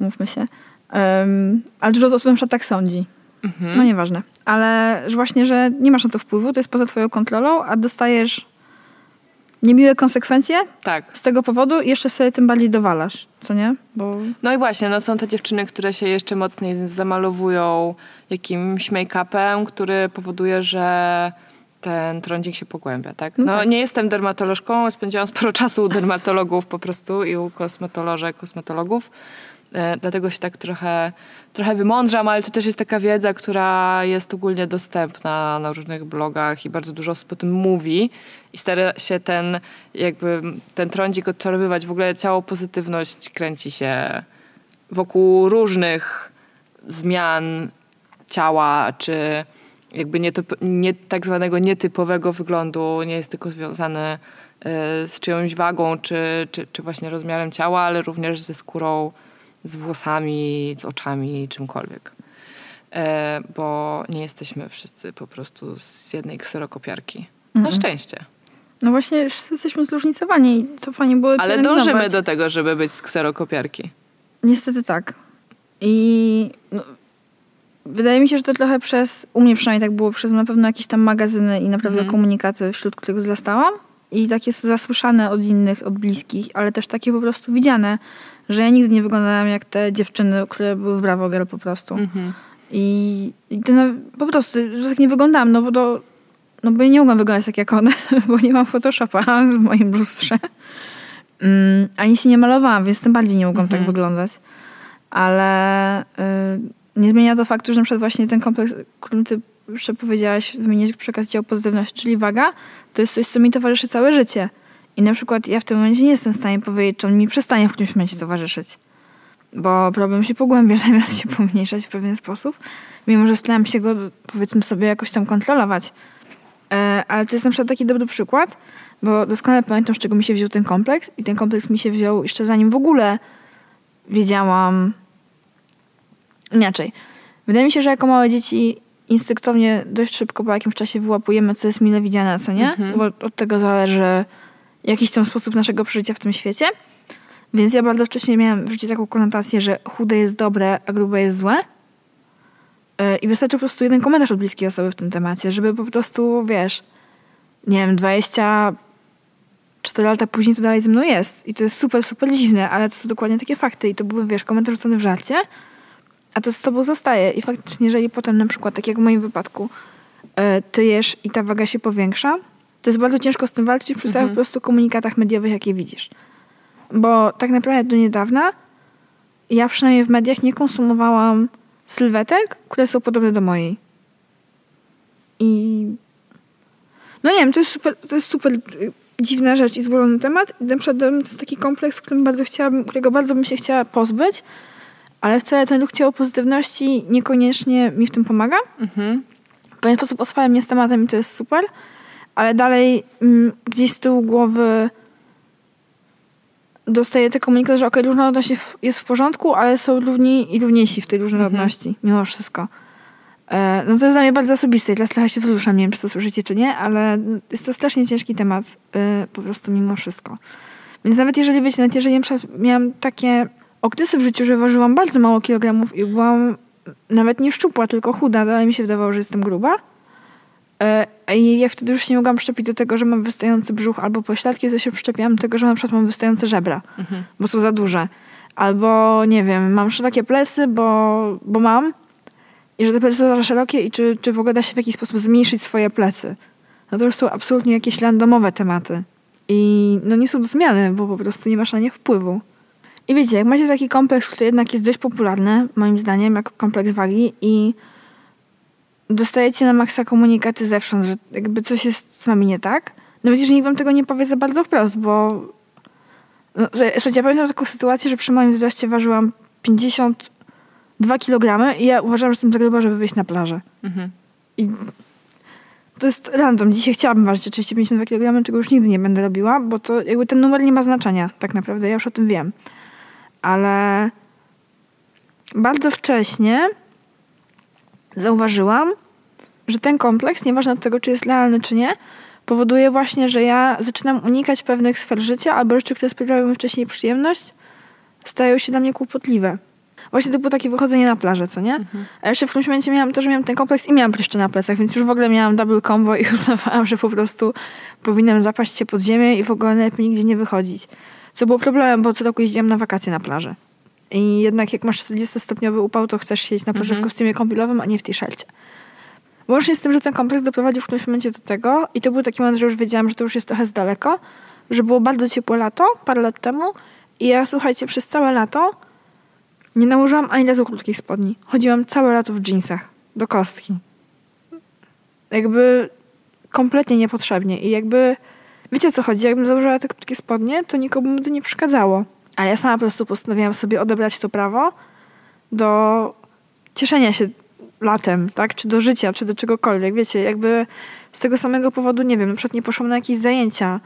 mówmy się. Um, ale dużo osób na przykład tak sądzi. Mhm. No nieważne. Ale że właśnie, że nie masz na to wpływu, to jest poza twoją kontrolą, a dostajesz niemiłe konsekwencje Tak. z tego powodu i jeszcze sobie tym bardziej dowalasz, co nie? Bo No i właśnie, no są te dziewczyny, które się jeszcze mocniej zamalowują jakimś make-upem, który powoduje, że ten trądzik się pogłębia, tak? No No, tak. nie jestem dermatolożką, spędziłam sporo czasu u dermatologów po prostu i u kosmetolożek, kosmetologów. E, dlatego się tak trochę, trochę wymądrzam, ale to też jest taka wiedza, która jest ogólnie dostępna na różnych blogach i bardzo dużo osób o tym mówi i stara się ten, jakby, ten trądzik odczarowywać. W ogóle całą pozytywność kręci się wokół różnych zmian ciała, czy jakby nie, nie tak zwanego nietypowego wyglądu, nie jest tylko związany e, z czyjąś wagą, czy, czy, czy właśnie rozmiarem ciała, ale również ze skórą, z włosami, z oczami, czymkolwiek. E, Bo nie jesteśmy wszyscy po prostu z jednej kserokopiarki. Na Mhm. szczęście. no właśnie jesteśmy zróżnicowani i co fajnie było Ale dążymy do tego, żeby być z kserokopiarki. Niestety tak. I no, wydaje mi się, że to trochę przez, u mnie przynajmniej tak było, przez na pewno jakieś tam magazyny i naprawdę Mhm. komunikaty, wśród których zastałam, i takie zasłyszane od innych, od bliskich, ale też takie po prostu widziane, że ja nigdy nie wyglądałam jak te dziewczyny, które były w Bravo Girl po prostu. Mhm. I, i to no, po prostu, że tak nie wyglądałam, no bo to, no bo ja nie mogłam wyglądać tak jak one, bo nie mam Photoshopa w moim lustrze. Mm, ani się nie malowałam, więc tym bardziej nie mogłam Mhm. tak wyglądać. Ale y, nie zmienia to faktu, że na przykład właśnie ten kompleks, którym ty jeszcze powiedziałaś, wymienić przekaz dział pozytywności, czyli waga, to jest coś, co mi towarzyszy całe życie. I na przykład ja w tym momencie nie jestem w stanie powiedzieć, czy on mi przestanie w którymś momencie towarzyszyć. Bo problem się pogłębia, zamiast się pomniejszać w pewien sposób. Mimo, że staram się go, powiedzmy sobie, jakoś tam kontrolować. E, ale to jest na przykład taki dobry przykład, bo doskonale pamiętam, z czego mi się wziął ten kompleks. I ten kompleks mi się wziął jeszcze zanim w ogóle wiedziałam... Inaczej. Wydaje mi się, że jako małe dzieci instynktownie dość szybko po jakimś czasie wyłapujemy, co jest mile widziane, co nie. Mhm. Bo od tego zależy jakiś tam sposób naszego przeżycia w tym świecie. Więc ja bardzo wcześnie miałam w życiu taką konotację, że chude jest dobre, a grube jest złe. Yy, I wystarczy po prostu jeden komentarz od bliskiej osoby w tym temacie, żeby po prostu, wiesz, nie wiem, 24 lata później to dalej ze mną jest. I to jest super, super dziwne, ale to są dokładnie takie fakty. I to były, wiesz, komentarz rzucony w żarcie, a to z tobą zostaje. I faktycznie, jeżeli potem na przykład, tak jak w moim wypadku, yy, ty jesz i ta waga się powiększa, to jest bardzo ciężko z tym walczyć przy samych po prostu komunikatach mediowych, jakie widzisz. Bo tak naprawdę do niedawna ja przynajmniej w mediach nie konsumowałam sylwetek, które są podobne do mojej. I no nie wiem, to jest super, to jest super y, dziwna rzecz i złożony temat. I na przykład to jest taki kompleks, którym bardzo chciałabym, którego bardzo bym się chciała pozbyć, ale wcale ten ruch ciało pozytywności niekoniecznie mi w tym pomaga. Mhm. W pewien sposób oswajam mnie z tematem i to jest super, ale dalej mm, gdzieś z tyłu głowy dostaję ten komunikat, że okej, różnorodność jest w- porządku, ale są równi i równiejsi w tej różnorodności, mimo wszystko. E, no to jest dla mnie bardzo osobiste i teraz trochę się wzruszam, nie wiem, czy to słyszycie, czy nie, ale jest to strasznie ciężki temat, e, po prostu mimo wszystko. Więc nawet jeżeli, wiecie, nawet jeżeli miałam takie okresy w życiu, że ważyłam bardzo mało kilogramów i byłam nawet nie szczupła, tylko chuda, ale mi się wydawało, że jestem gruba, E, I jak wtedy już się nie mogłam przyczepić do tego, że mam wystający brzuch albo pośladki, to się przyczepiłam do tego, że na przykład mam wystające żebra, Mhm. bo są za duże. Albo, nie wiem, mam szerokie plecy, bo, bo mam i że te plecy są za szerokie i czy, czy w ogóle da się w jakiś sposób zmniejszyć swoje plecy. No to już są absolutnie jakieś randomowe tematy. I no nie są do zmiany, bo po prostu nie masz na nie wpływu. I wiecie, jak macie taki kompleks, który jednak jest dość popularny, moim zdaniem, jako kompleks wagi i dostajecie na maksa komunikaty zewsząd, że jakby coś jest z wami nie tak. Nawet jeżeli nikt wam tego nie powie za bardzo wprost, bo no, słuchajcie, ja pamiętam taką sytuację, że przy moim wzroście ważyłam 52 kg i ja uważałam, że jestem za gruba, żeby wyjść na plażę. Mhm. I to jest random. Dzisiaj chciałabym ważyć oczywiście 52 kg, czego już nigdy nie będę robiła, bo to jakby ten numer nie ma znaczenia tak naprawdę. Ja już o tym wiem. Ale bardzo wcześnie zauważyłam, że ten kompleks, nieważne od tego, czy jest realny, czy nie, powoduje właśnie, że ja zaczynam unikać pewnych sfer życia albo rzeczy, które sprawiały mi wcześniej przyjemność, stają się dla mnie kłopotliwe. Właśnie to było takie wychodzenie na plażę, co nie? A jeszcze w którymś momencie miałam to, że miałam ten kompleks i miałam pryszcze na plecach, więc już w ogóle miałam double combo i uznawałam, że po prostu powinnam zapaść się pod ziemię i w ogóle lepiej nigdzie nie wychodzić. Co było problemem, bo co roku jeździłam na wakacje na plażę. I jednak jak masz 40-stopniowy upał, to chcesz siedzieć na plaży w kostiumie kąpielowym, a nie w t-shircie. Łącznie z tym, że ten kompleks doprowadził w którymś momencie do tego i to był taki moment, że już wiedziałam, że to już jest trochę z daleko, że było bardzo ciepłe lato, parę lat temu i ja, słuchajcie, przez całe lato nie nałożyłam ani razu krótkich spodni. Chodziłam całe lato w jeansach. Do kostki. Jakby kompletnie niepotrzebnie. I jakby, wiecie co chodzi? Jakbym założyła te krótkie spodnie, to nikomu by to nie przeszkadzało. Ale ja sama po prostu postanowiłam sobie odebrać to prawo do cieszenia się latem, tak? Czy do życia, czy do czegokolwiek. Wiecie, jakby z tego samego powodu, nie wiem, na przykład nie poszłam na jakieś zajęcia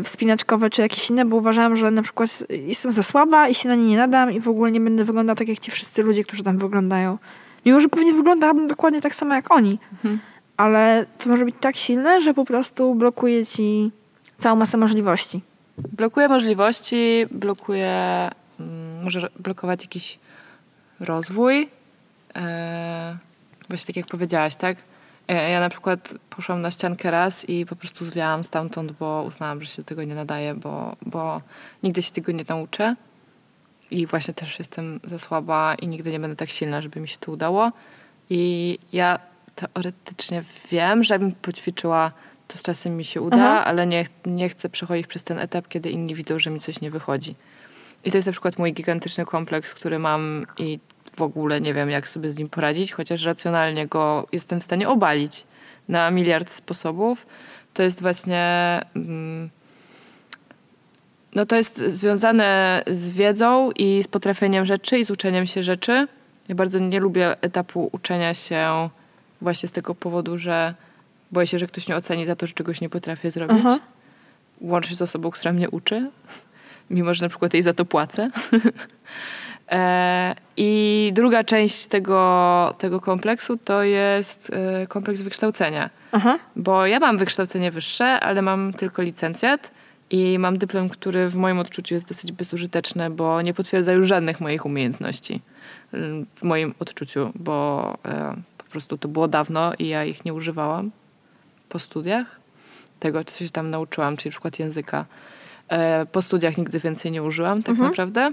y, wspinaczkowe czy jakieś inne, bo uważałam, że na przykład jestem za słaba i się na nie nie nadam i w ogóle nie będę wyglądała tak jak ci wszyscy ludzie, którzy tam wyglądają. Mimo, że pewnie wyglądałabym dokładnie tak samo jak oni. Ale to może być tak silne, że po prostu blokuje ci całą masę możliwości. Blokuje możliwości, blokuje, mm, może blokować jakiś rozwój. E, właśnie tak jak powiedziałaś, tak? Ja, ja na przykład poszłam na ściankę raz i po prostu zwiałam stamtąd, bo uznałam, że się tego nie nadaje, bo, bo nigdy się tego nie nauczę. I właśnie też jestem za słaba i nigdy nie będę tak silna, żeby mi się to udało. I ja teoretycznie wiem, że bym poćwiczyła, to z czasem mi się uda, Aha. ale nie, nie chcę przechodzić przez ten etap, kiedy inni widzą, że mi coś nie wychodzi. I to jest na przykład mój gigantyczny kompleks, który mam i w ogóle nie wiem, jak sobie z nim poradzić, chociaż racjonalnie go jestem w stanie obalić na miliard sposobów. To jest właśnie. Mm, no to jest związane z wiedzą i z potrafieniem rzeczy i z uczeniem się rzeczy. Ja bardzo nie lubię etapu uczenia się właśnie z tego powodu, że boję się, że ktoś mnie oceni za to, że czegoś nie potrafię zrobić. Aha. Łącznie z osobą, która mnie uczy, mimo że na przykład jej za to płacę. E, I druga część tego, tego kompleksu to jest e, kompleks wykształcenia. Aha. Bo ja mam wykształcenie wyższe, ale mam tylko licencjat i mam dyplom, który w moim odczuciu jest dosyć bezużyteczny, bo nie potwierdza już żadnych moich umiejętności. W moim odczuciu, bo e, prostu to było dawno i ja ich nie używałam po studiach. Tego, co się tam nauczyłam, czyli przykład języka. Po studiach nigdy więcej nie użyłam, tak mhm. naprawdę.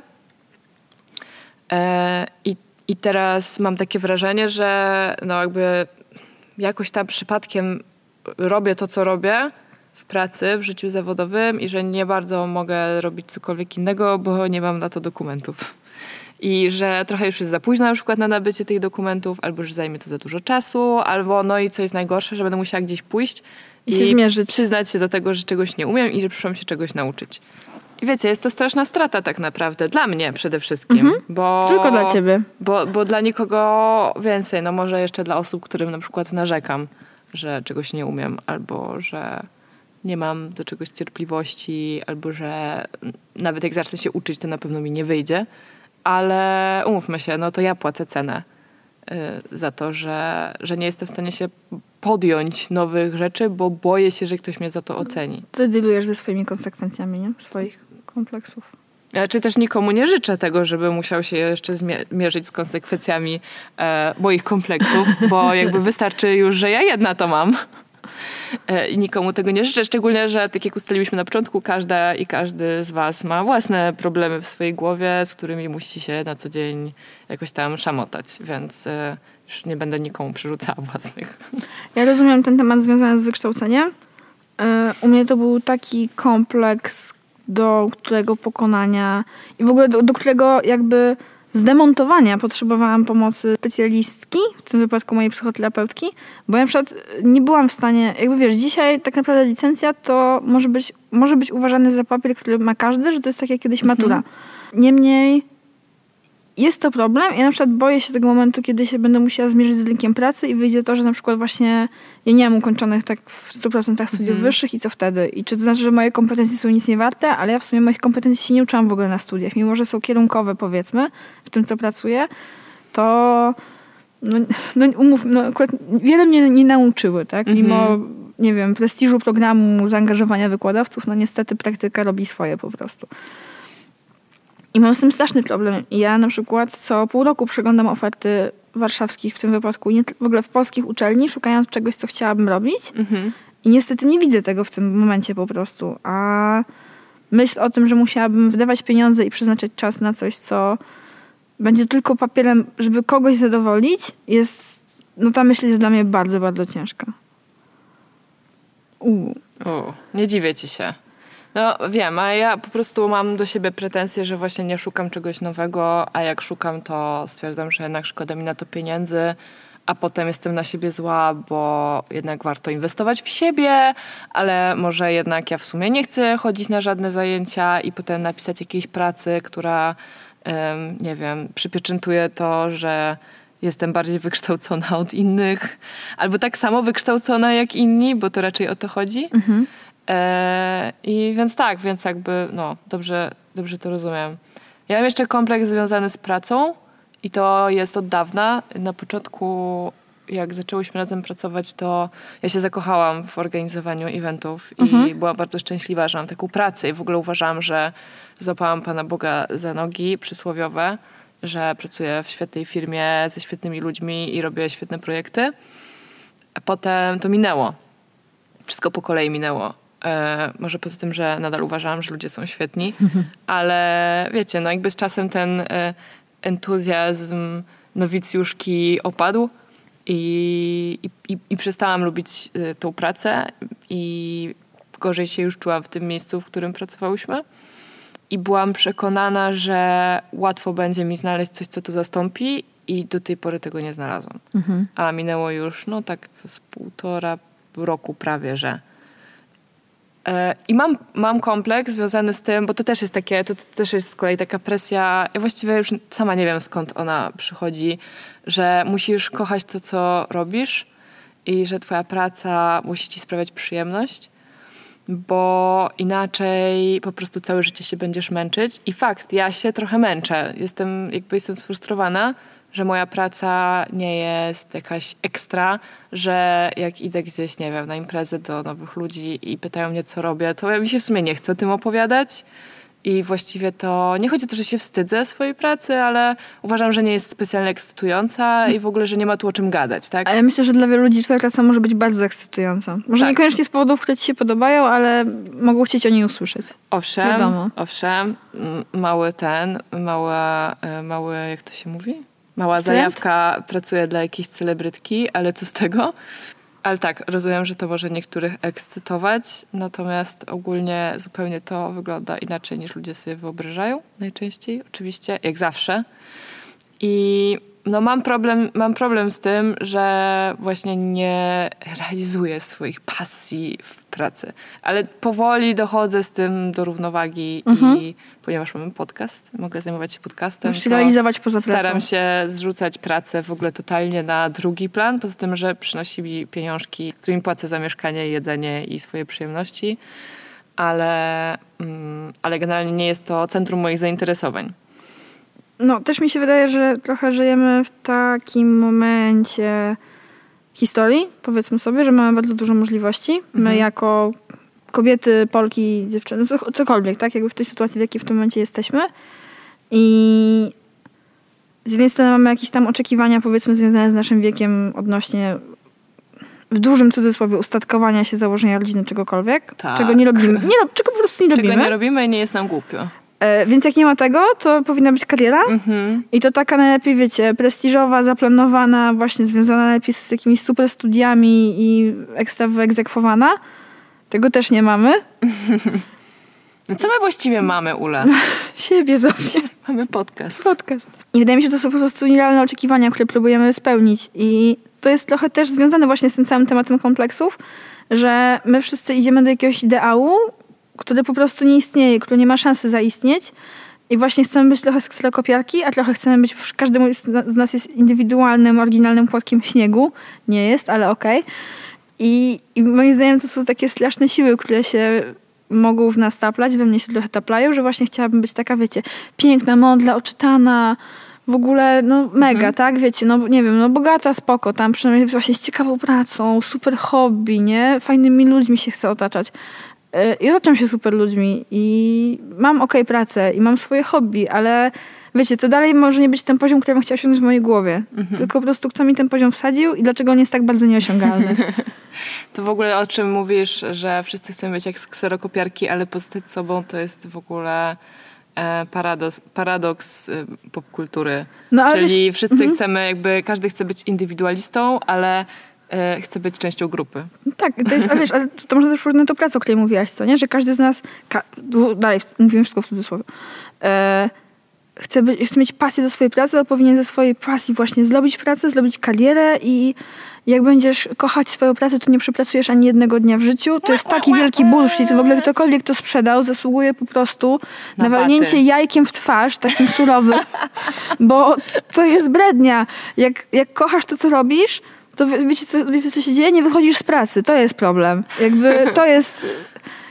E, I, I teraz mam takie wrażenie, że no jakby jakoś tam przypadkiem robię to, co robię w pracy, w życiu zawodowym i że nie bardzo mogę robić cokolwiek innego, bo nie mam na to dokumentów. I że trochę już jest za późno na przykład na nabycie tych dokumentów, albo że zajmie to za dużo czasu, albo no i co jest najgorsze, że będę musiała gdzieś pójść i, i się zmierzyć. przyznać się do tego, że czegoś nie umiem i że przyszłam się czegoś nauczyć. I wiecie, jest to straszna strata tak naprawdę. Dla mnie przede wszystkim. Mhm. Bo, Tylko dla ciebie. Bo, bo dla nikogo więcej. No może jeszcze dla osób, którym na przykład narzekam, że czegoś nie umiem, albo że nie mam do czegoś cierpliwości, albo że nawet jak zacznę się uczyć, to na pewno mi nie wyjdzie. Ale umówmy się, no to ja płacę cenę y, za to, że, że nie jestem w stanie się podjąć nowych rzeczy, bo boję się, że ktoś mnie za to oceni. Ty dealujesz ze swoimi konsekwencjami, nie? Swoich kompleksów. Ja, czy też nikomu nie życzę tego, żeby musiał się jeszcze zmierzyć z konsekwencjami e, moich kompleksów, bo jakby wystarczy już, że ja jedna to mam. E, I nikomu tego nie życzę, szczególnie, że tak jak ustaliliśmy na początku, każda i każdy z was ma własne problemy w swojej głowie, z którymi musi się na co dzień jakoś tam szamotać, więc e, już nie będę nikomu przerzucała własnych. Ja rozumiem ten temat związany z wykształceniem. E, u mnie to był taki kompleks, do którego pokonania i w ogóle do, do którego jakby zdemontowania potrzebowałam pomocy specjalistki, w tym wypadku mojej psychoterapeutki, bo ja na przykład nie byłam w stanie, jakby wiesz, dzisiaj tak naprawdę licencja to może być, może być uważany za papier, który ma każdy, że to jest tak jak kiedyś matura. Mhm. Niemniej jest to problem. Ja na przykład boję się tego momentu, kiedy się będę musiała zmierzyć z rynkiem pracy i wyjdzie to, że na przykład właśnie ja nie mam ukończonych tak w 100% studiów mhm. wyższych i co wtedy? I czy to znaczy, że moje kompetencje są nic nie warte, ale ja w sumie moich kompetencji się nie uczyłam w ogóle na studiach, mimo że są kierunkowe powiedzmy w tym, co pracuję, to no, no umów, no akurat wiele mnie nie nauczyły, tak? Mhm. Mimo, nie wiem, prestiżu programu, zaangażowania wykładowców, no niestety praktyka robi swoje po prostu. I mam z tym straszny problem. Ja na przykład co pół roku przeglądam oferty warszawskich w tym wypadku, nie, w ogóle w polskich uczelni, szukając czegoś, co chciałabym robić. Mhm. I niestety nie widzę tego w tym momencie po prostu. A myśl o tym, że musiałabym wydawać pieniądze i przeznaczać czas na coś, co będzie tylko papierem, żeby kogoś zadowolić, jest, no ta myśl jest dla mnie bardzo, bardzo ciężka. U. O, nie dziwię ci się. No wiem, a ja po prostu mam do siebie pretensje, że właśnie nie szukam czegoś nowego, a jak szukam, to stwierdzam, że jednak szkoda mi na to pieniędzy, a potem jestem na siebie zła, bo jednak warto inwestować w siebie, ale może jednak ja w sumie nie chcę chodzić na żadne zajęcia i potem napisać jakiejś pracy, która, nie wiem, przypieczętuje to, że jestem bardziej wykształcona od innych, albo tak samo wykształcona jak inni, bo to raczej o to chodzi. Mhm. E, I więc tak, więc jakby, no, dobrze, dobrze to rozumiem. Ja mam jeszcze kompleks związany z pracą i to jest od dawna. Na początku, jak zaczęłyśmy razem pracować, to ja się zakochałam w organizowaniu eventów mhm. i byłam bardzo szczęśliwa, że mam taką pracę i w ogóle uważałam, że złapałam Pana Boga za nogi przysłowiowe, że pracuję w świetnej firmie ze świetnymi ludźmi i robię świetne projekty. potem to minęło. Wszystko po kolei minęło. E, może poza tym, że nadal uważałam, że ludzie są świetni, ale wiecie, no jakby z czasem ten e, entuzjazm nowicjuszki opadł i, i, i przestałam lubić e, tą pracę i gorzej się już czułam w tym miejscu, w którym pracowałyśmy. I byłam przekonana, że łatwo będzie mi znaleźć coś, co to zastąpi i do tej pory tego nie znalazłam. Mhm. A minęło już, no tak, z półtora roku prawie, że. E, I mam, mam kompleks związany z tym, bo to też jest takie, to, też jest z kolei taka presja, ja właściwie już sama nie wiem skąd ona przychodzi, że musisz kochać to, co robisz i że twoja praca musi ci sprawiać przyjemność, bo inaczej po prostu całe życie się będziesz męczyć. I fakt, ja się trochę męczę. Jestem, jakby jestem sfrustrowana, że moja praca nie jest jakaś ekstra, że jak idę gdzieś, nie wiem, na imprezę do nowych ludzi i pytają mnie, co robię, to ja mi się w sumie nie chce o tym opowiadać. I właściwie to nie chodzi o to, że się wstydzę swojej pracy, ale uważam, że nie jest specjalnie ekscytująca i w ogóle, że nie ma tu o czym gadać, tak? A ja myślę, że dla wielu ludzi twoja praca może być bardzo ekscytująca. Może Tak. niekoniecznie z powodów, które ci się podobają, ale mogą chcieć o niej usłyszeć. Owszem, Wiadomo. owszem, mały ten, mała, e, mały, jak to się mówi? Mała zajawka pracuje dla jakiejś celebrytki, ale co z tego? Ale tak, rozumiem, że to może niektórych ekscytować, natomiast ogólnie zupełnie to wygląda inaczej niż ludzie sobie wyobrażają najczęściej, oczywiście, jak zawsze. I no mam problem, mam problem z tym, że właśnie nie realizuję swoich pasji w pracy. Ale powoli dochodzę z tym do równowagi Mhm. i ponieważ mamy podcast, mogę zajmować się podcastem, Musisz realizować poza pracą. staram się zrzucać pracę w ogóle totalnie na drugi plan, poza tym, że przynosi mi pieniążki, którymi płacę za mieszkanie, jedzenie i swoje przyjemności, ale, mm, ale generalnie nie jest to centrum moich zainteresowań. No, też mi się wydaje, że trochę żyjemy w takim momencie historii, powiedzmy sobie, że mamy bardzo dużo możliwości. My Mhm. jako kobiety, Polki, dziewczyny, co- cokolwiek, tak? Jakby w tej sytuacji, w jakiej w tym momencie jesteśmy. I z jednej strony mamy jakieś tam oczekiwania, powiedzmy, związane z naszym wiekiem odnośnie w dużym cudzysłowie ustatkowania się, założenia rodziny, czegokolwiek, Tak. czego nie robimy. Nie, czego po prostu nie Czego robimy. nie robimy i nie jest nam głupio. E, więc jak nie ma tego, to powinna być kariera. Mhm. I to taka najlepiej, wiecie, prestiżowa, zaplanowana, właśnie związana najlepiej z jakimiś super studiami i ekstra wyegzekwowana. Tego też nie mamy. No co my właściwie mamy, Ula? Siebie sobie. Mamy podcast. Podcast. I wydaje mi się, że to są po prostu nierealne oczekiwania, które próbujemy spełnić. I to jest trochę też związane właśnie z tym całym tematem kompleksów, że my wszyscy idziemy do jakiegoś ideału, który po prostu nie istnieje, który nie ma szansy zaistnieć. I właśnie chcemy być trochę z kserokopiarki, a trochę chcemy być, każdy z nas jest indywidualnym, oryginalnym płatkiem śniegu. Nie jest, ale okej. I, I moim zdaniem to są takie straszne siły, które się mogą w nas taplać, we mnie się trochę taplają, że właśnie chciałabym być taka, wiecie, piękna, mądra, oczytana, w ogóle, no mega, tak, wiecie, no nie wiem, no bogata, spoko, tam przynajmniej właśnie z ciekawą pracą, super hobby, nie, fajnymi ludźmi się chce otaczać. I otaczam się super ludźmi i mam okej pracę i mam swoje hobby, ale wiecie, to dalej może nie być ten poziom, który bym chciała osiągnąć w mojej głowie. Tylko po prostu kto mi ten poziom wsadził i dlaczego on jest tak bardzo nieosiągalny. To w ogóle o czym mówisz, że wszyscy chcemy być jak z kserokopiarki, ale pozostać sobą to jest w ogóle e, paradoks, paradoks e, popkultury. No Czyli wszyscy chcemy jakby, każdy chce być indywidualistą, ale e, chce być częścią grupy. Tak, to jest, ale wiesz, ale to, to można też porównać do pracy, o której mówiłaś, co nie? Że każdy z nas, ka, dalej, mówimy wszystko w cudzysłowie, e, chce, być, chce mieć pasję do swojej pracy, to powinien ze swojej pasji właśnie zrobić pracę, zrobić karierę i jak będziesz kochać swoją pracę, to nie przepracujesz ani jednego dnia w życiu. To jest taki wielki bullshit. W ogóle ktokolwiek to sprzedał, zasługuje po prostu Na walnięcie jajkiem w twarz, takim surowym, bo to jest brednia. Jak, jak kochasz to, co robisz, to wie- wiecie co, wiecie, co się dzieje? Nie wychodzisz z pracy. To jest problem. Jakby to jest...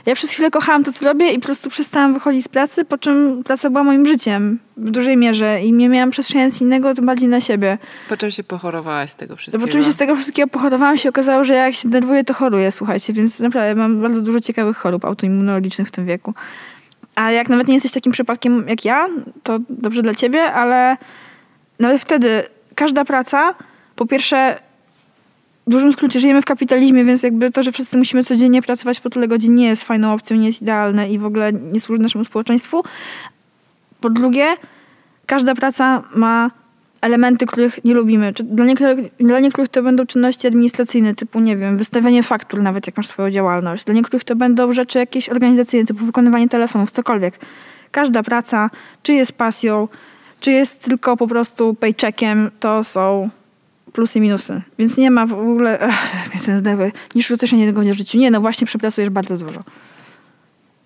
Ja przez chwilę kochałam to, co robię i po prostu przestałam wychodzić z pracy, po czym praca była moim życiem w dużej mierze i nie miałam przestrzeni nic innego, tym bardziej na siebie. Po czym się pochorowałaś z tego No wszystkiego? bo oczywiście z tego wszystkiego pochorowałam się, okazało, że jak się denerwuję, to choruję, słuchajcie, więc naprawdę mam bardzo dużo ciekawych chorób autoimmunologicznych w tym wieku. A jak nawet nie jesteś takim przypadkiem jak ja, to dobrze dla ciebie, ale nawet wtedy każda praca, po pierwsze, w dużym skrócie żyjemy w kapitalizmie, więc jakby to, że wszyscy musimy codziennie pracować po tyle godzin nie jest fajną opcją, nie jest idealne i w ogóle nie służy naszemu społeczeństwu. Po drugie, każda praca ma elementy, których nie lubimy. Czy dla, niektórych, dla niektórych to będą czynności administracyjne, typu, nie wiem, wystawianie faktur, nawet jak masz swoją działalność. Dla niektórych to będą rzeczy jakieś organizacyjne, typu wykonywanie telefonów, cokolwiek. Każda praca, czy jest pasją, czy jest tylko po prostu paycheckiem, to są plusy i minusy. Więc nie ma w ogóle, mnie ten zdewy, niż też nie tego w życiu. Nie, no właśnie przepracujesz bardzo dużo.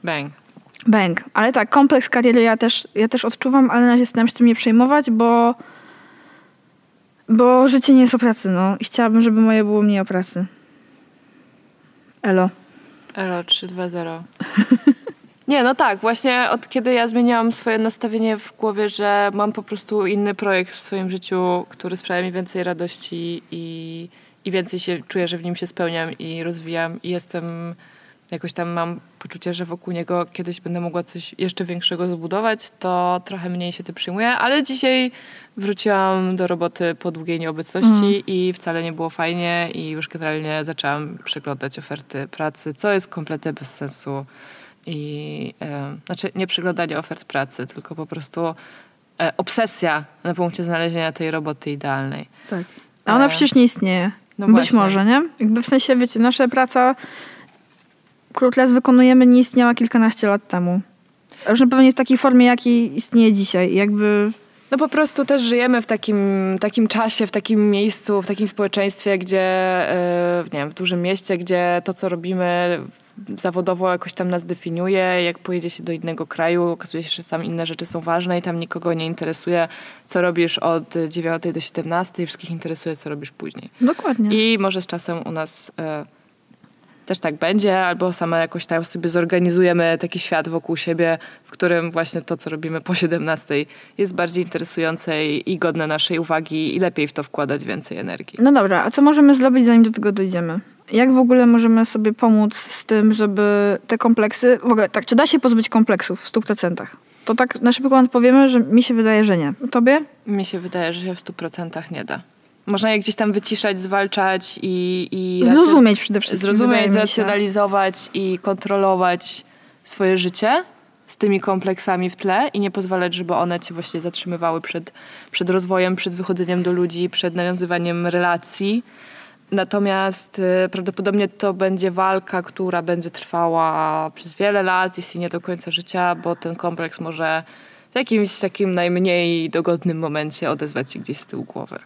Bang. Bang. Ale tak, kompleks kariery ja też, ja też odczuwam, ale na razie staram się tym nie przejmować, bo bo życie nie jest o pracy, no. I chciałabym, żeby moje było mniej o pracy. Elo. Elo 320. Nie, no tak, właśnie od kiedy ja zmieniłam swoje nastawienie w głowie, że mam po prostu inny projekt w swoim życiu, który sprawia mi więcej radości i, i więcej się czuję, że w nim się spełniam i rozwijam i jestem jakoś tam mam poczucie, że wokół niego kiedyś będę mogła coś jeszcze większego zbudować, to trochę mniej się tym przyjmuję, ale dzisiaj wróciłam do roboty po długiej nieobecności mm. i wcale nie było fajnie i już generalnie zaczęłam przeglądać oferty pracy, co jest kompletnie bez sensu i e, znaczy nie przeglądanie ofert pracy, tylko po prostu e, obsesja na punkcie znalezienia tej roboty idealnej. Tak. A ona e, przecież nie istnieje. No Być właśnie. może, nie? Jakby w sensie, wiecie, nasza praca Krótles wykonujemy nie istniała kilkanaście lat temu. Już na pewno nie w takiej formie, jakiej istnieje dzisiaj. Jakby no po prostu też żyjemy w takim, takim czasie, w takim miejscu, w takim społeczeństwie, gdzie yy, nie wiem, w dużym mieście, gdzie to, co robimy zawodowo jakoś tam nas definiuje. Jak pojedzie się do innego kraju, okazuje się, że tam inne rzeczy są ważne i tam nikogo nie interesuje, co robisz od 9 do 17, wszystkich interesuje, co robisz później. Dokładnie. I może z czasem u nas... Też tak będzie, albo sama jakoś tam sobie zorganizujemy taki świat wokół siebie, w którym właśnie to, co robimy po 17 jest bardziej interesujące i godne naszej uwagi i lepiej w to wkładać więcej energii. No dobra, a co możemy zrobić, zanim do tego dojdziemy? Jak w ogóle możemy sobie pomóc z tym, żeby te kompleksy, w ogóle tak, czy da się pozbyć kompleksów w 100%? To tak na szybko odpowiemy, że mi się wydaje, że nie. Tobie? Mi się wydaje, że się w 100% nie da. Można je gdzieś tam wyciszać, zwalczać i... i zrozumieć przede wszystkim. Zrozumieć, racjonalizować i kontrolować swoje życie z tymi kompleksami w tle i nie pozwalać, żeby one cię właśnie zatrzymywały przed, przed rozwojem, przed wychodzeniem do ludzi, przed nawiązywaniem relacji. Natomiast y, prawdopodobnie to będzie walka, która będzie trwała przez wiele lat, jeśli nie do końca życia, bo ten kompleks może w jakimś takim najmniej dogodnym momencie odezwać się gdzieś z tyłu głowy.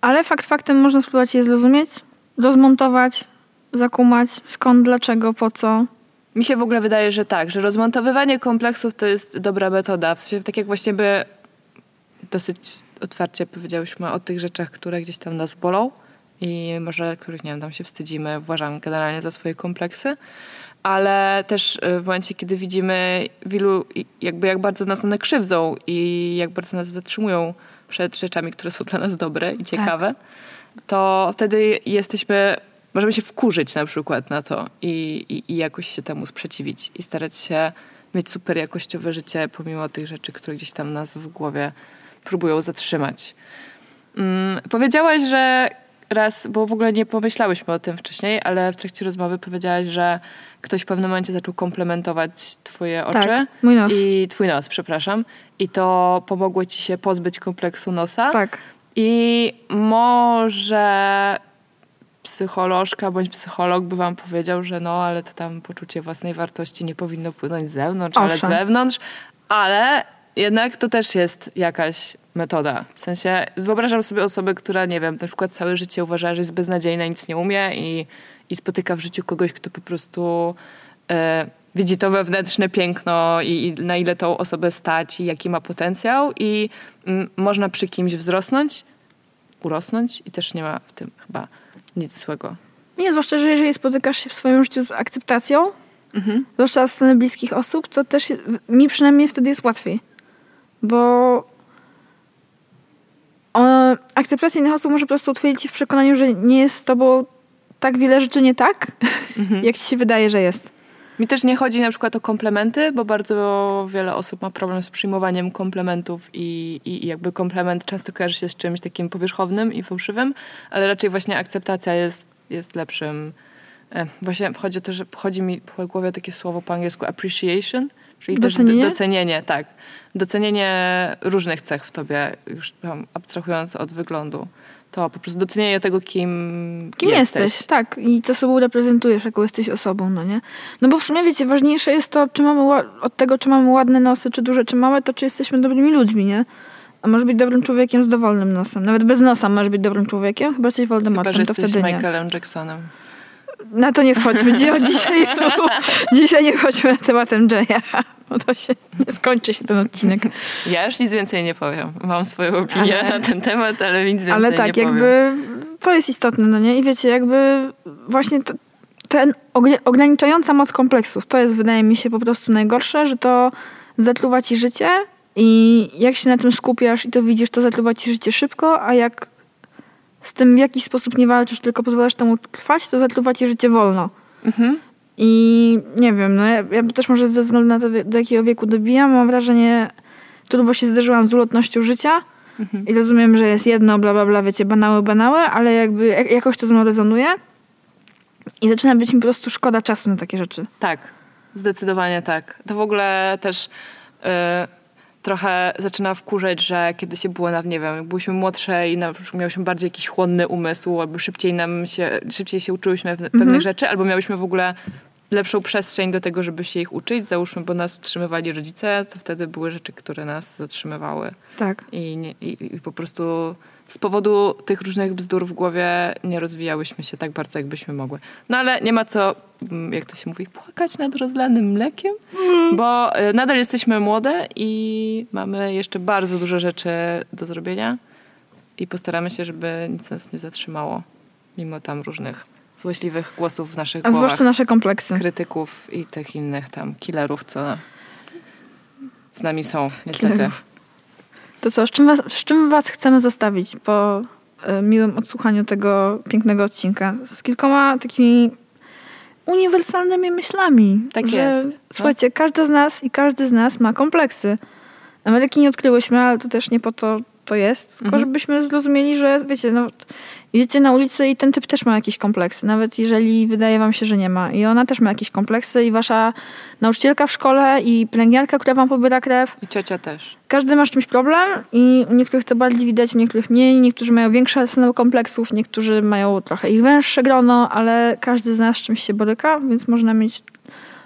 Ale fakt faktem można spróbować je zrozumieć, rozmontować, zakumać skąd, dlaczego, po co. Mi się w ogóle wydaje, że tak, że rozmontowywanie kompleksów to jest dobra metoda. W sensie tak jak właśnie by dosyć otwarcie powiedziałyśmy o tych rzeczach, które gdzieś tam nas bolą i może których, nie wiem, tam się wstydzimy, uważamy generalnie za swoje kompleksy, ale też y, w momencie, kiedy widzimy wielu, jakby jak bardzo nas one krzywdzą i jak bardzo nas zatrzymują przed rzeczami, które są dla nas dobre i ciekawe, tak. to wtedy jesteśmy, możemy się wkurzyć na przykład na to i, i, i jakoś się temu sprzeciwić i starać się mieć super jakościowe życie pomimo tych rzeczy, które gdzieś tam nas w głowie próbują zatrzymać. Mm, powiedziałaś, że raz, bo w ogóle nie pomyślałyśmy o tym wcześniej, ale w trakcie rozmowy powiedziałaś, że ktoś w pewnym momencie zaczął komplementować twoje oczy. Tak, mój nos. I twój nos, przepraszam. I to pomogło ci się pozbyć kompleksu nosa. Tak. I może psycholożka bądź psycholog by wam powiedział, że no, ale to tam poczucie własnej wartości nie powinno płynąć z zewnątrz, Owszem. ale z wewnątrz. Ale jednak to też jest jakaś metoda. W sensie wyobrażam sobie osobę, która, nie wiem, na przykład całe życie uważa, że jest beznadziejna, nic nie umie i, i spotyka w życiu kogoś, kto po prostu e, widzi to wewnętrzne piękno i, i, na ile tą osobę stać i jaki ma potencjał i m, można przy kimś wzrosnąć, urosnąć i też nie ma w tym chyba nic złego. Nie, zwłaszcza, że jeżeli spotykasz się w swoim życiu z akceptacją, mhm. zwłaszcza z strony bliskich osób, to też mi przynajmniej wtedy jest łatwiej. Bo akceptacja innych osób może po prostu utwierdzić w przekonaniu, że nie jest z tobą tak wiele rzeczy nie tak, mhm. jak ci się wydaje, że jest. Mi też nie chodzi na przykład o komplementy, bo bardzo wiele osób ma problem z przyjmowaniem komplementów i, i jakby komplement często kojarzy się z czymś takim powierzchownym i fałszywym, ale raczej właśnie akceptacja jest, jest lepszym. E, właśnie chodzi o to, że chodzi mi po głowie takie słowo po angielsku appreciation, czyli Docenienie? też docenienie, tak. Docenienie różnych cech w tobie, już abstrahując od wyglądu. To po prostu docenienie tego, kim, Kim jesteś. jesteś. Tak, i co sobą reprezentujesz, jaką jesteś osobą, no nie? No bo w sumie, wiecie, ważniejsze jest to, czy mamy od tego, czy mamy ładne nosy, czy duże, czy małe, to czy jesteśmy dobrymi ludźmi, nie? A możesz być dobrym człowiekiem z dowolnym nosem. Nawet bez nosa możesz być dobrym człowiekiem, chyba jesteś Chyba, Voldemortem, że to jesteś wtedy nie. Michaelem Jacksonem. Na to nie wchodźmy. Dzisiaj, dzisiaj nie wchodźmy tematem Jaya, bo to się nie skończy się ten odcinek. Ja już nic więcej nie powiem. Mam swoją opinię Ale- na ten temat, ale nic więcej Ale nie tak, powiem. jakby to jest istotne, no nie? I wiecie, jakby właśnie to, ten ograniczająca moc kompleksów, to jest wydaje mi się po prostu najgorsze, że to zatruwa ci życie i jak się na tym skupiasz i to widzisz, to zatruwa ci życie szybko, a jak z tym w jakiś sposób nie walczysz, tylko pozwalasz temu trwać, to zatruwa ci życie wolno. Mhm. I nie wiem, no ja, ja też może ze względu na to, do jakiego wieku dobijam, mam wrażenie, turbo się zderzyłam z ulotnością życia Mhm. i rozumiem, że jest jedno, bla, bla, bla, wiecie, banały, banały, ale jakby jak- jakoś to ze mną rezonuje i zaczyna być mi po prostu szkoda czasu na takie rzeczy. Tak, zdecydowanie tak. To w ogóle też y, trochę zaczyna wkurzać, że kiedy się było, na, nie wiem, jak byliśmy młodsze i na przykład miałyśmy bardziej jakiś chłonny umysł, albo szybciej nam się, szybciej się uczyłyśmy pewnych rzeczy, albo miałyśmy w ogóle lepszą przestrzeń do tego, żeby się ich uczyć, załóżmy, bo nas utrzymywali rodzice, to wtedy były rzeczy, które nas zatrzymywały. Tak. I, nie, i, i po prostu z powodu tych różnych bzdur w głowie nie rozwijałyśmy się tak bardzo, jakbyśmy mogły. No ale nie ma co, mm, jak to się mówi, płakać nad rozlanym mlekiem, bo y, nadal jesteśmy młode i mamy jeszcze bardzo dużo rzeczy do zrobienia i postaramy się, żeby nic nas nie zatrzymało, mimo tam różnych złośliwych głosów w naszych A zwłaszcza nasze kompleksy. krytyków i tych innych tam killerów, co z nami są, niestety. Killerów. To co, z czym was, z czym was chcemy zostawić po e, miłym odsłuchaniu tego pięknego odcinka? Z kilkoma takimi uniwersalnymi myślami. Tak że, jest. No. Słuchajcie, każdy z nas i każdy z nas ma kompleksy. Ameryki nie odkryłyśmy, ale to też nie po to to jest, tylko Mhm. żebyśmy zrozumieli, że wiecie, no, idziecie na ulicę i ten typ też ma jakieś kompleksy, nawet jeżeli wydaje wam się, że nie ma. I ona też ma jakieś kompleksy i wasza nauczycielka w szkole i pielęgniarka, która wam pobiera krew, I ciocia też. każdy ma z czymś problem i u niektórych to bardziej widać, u niektórych mniej. Niektórzy mają większe arsenał kompleksów, niektórzy mają trochę ich węższe grono, ale każdy z nas z czymś się boryka, więc można mieć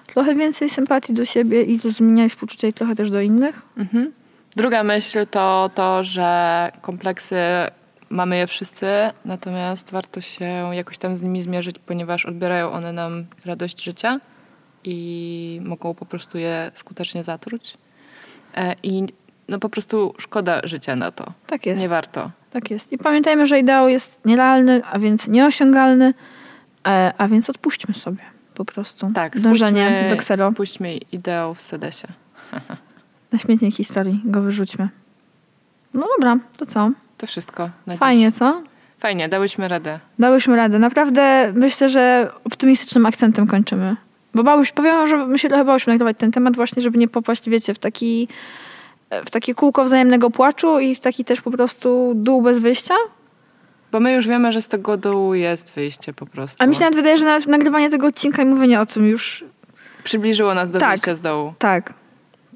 trochę więcej sympatii do siebie i zrozumienia i współczucia i trochę też do innych. Mhm. Druga myśl to to, że kompleksy mamy je wszyscy, natomiast warto się jakoś tam z nimi zmierzyć, ponieważ odbierają one nam radość życia i mogą po prostu je skutecznie zatruć. E, I no po prostu szkoda życia na to. Tak jest. Nie warto. Tak jest. I pamiętajmy, że ideał jest nierealny, a więc nieosiągalny, e, a więc odpuśćmy sobie po prostu Tak, dążenie do ksero. spuśćmy ideał w sedesie. Na śmietnik historii go wyrzućmy. No dobra, to co? To wszystko na dziś. Fajnie, co? Fajnie, dałyśmy radę. Dałyśmy radę. Naprawdę myślę, że optymistycznym akcentem kończymy. Bo bałyś, powiem, że my się trochę bałyśmy nagrywać ten temat właśnie, żeby nie popaść, wiecie, w taki w takie kółko wzajemnego płaczu i w taki też po prostu dół bez wyjścia. Bo my już wiemy, że z tego dołu jest wyjście po prostu. A mi się nawet wydaje, że nawet nagrywanie tego odcinka i mówienie o tym już Przybliżyło nas do Tak. wyjścia z dołu. tak,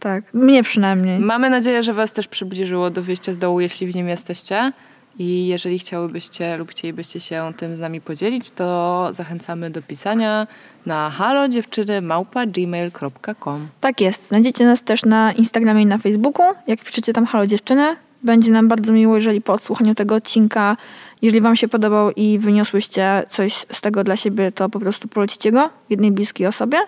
tak. Mnie przynajmniej. Mamy nadzieję, że Was też przybliżyło do wyjścia z dołu, jeśli w nim jesteście. I jeżeli chciałybyście lub chcielibyście się tym z nami podzielić, to zachęcamy do pisania na halodziewczynymałpa.gmail.com Tak jest. Znajdziecie nas też na Instagramie i na Facebooku. Jak piszecie tam Halo Dziewczyny. Będzie nam bardzo miło, jeżeli po odsłuchaniu tego odcinka, jeżeli wam się podobał i wyniosłyście coś z tego dla siebie, to po prostu polecicie go jednej bliskiej osobie.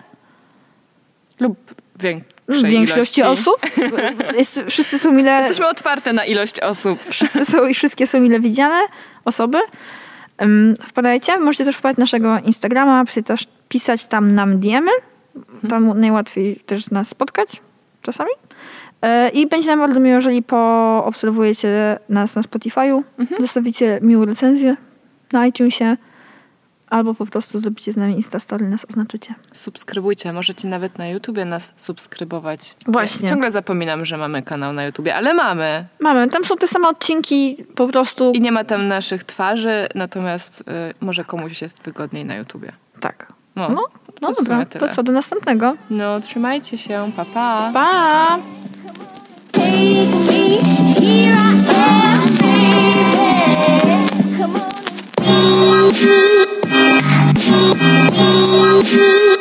lub większej W większości ilości. osób. Jest, wszyscy są mile... Jesteśmy otwarte na ilość osób. Wszyscy są i wszystkie są mile widziane osoby. Wpadajcie. Możecie też wpadać na naszego Instagrama, pisać, też, pisać tam nam diemy. Tam najłatwiej też nas spotkać czasami. E, I będzie nam bardzo miło, jeżeli poobserwujecie nas na Spotify'u, zostawicie miłą recenzję na iTunesie. Albo po prostu zrobicie z nami Instastory, nas oznaczycie. Subskrybujcie, możecie nawet na YouTubie nas subskrybować. Właśnie. Ja ciągle zapominam, że mamy kanał na YouTubie, ale mamy. Mamy, tam są te same odcinki, po prostu. I nie ma tam naszych twarzy, natomiast y, może komuś jest wygodniej na YouTubie. Tak. No, No, no to dobra, to co, do następnego. No, trzymajcie się, pa pa! Pa! Take Daddy.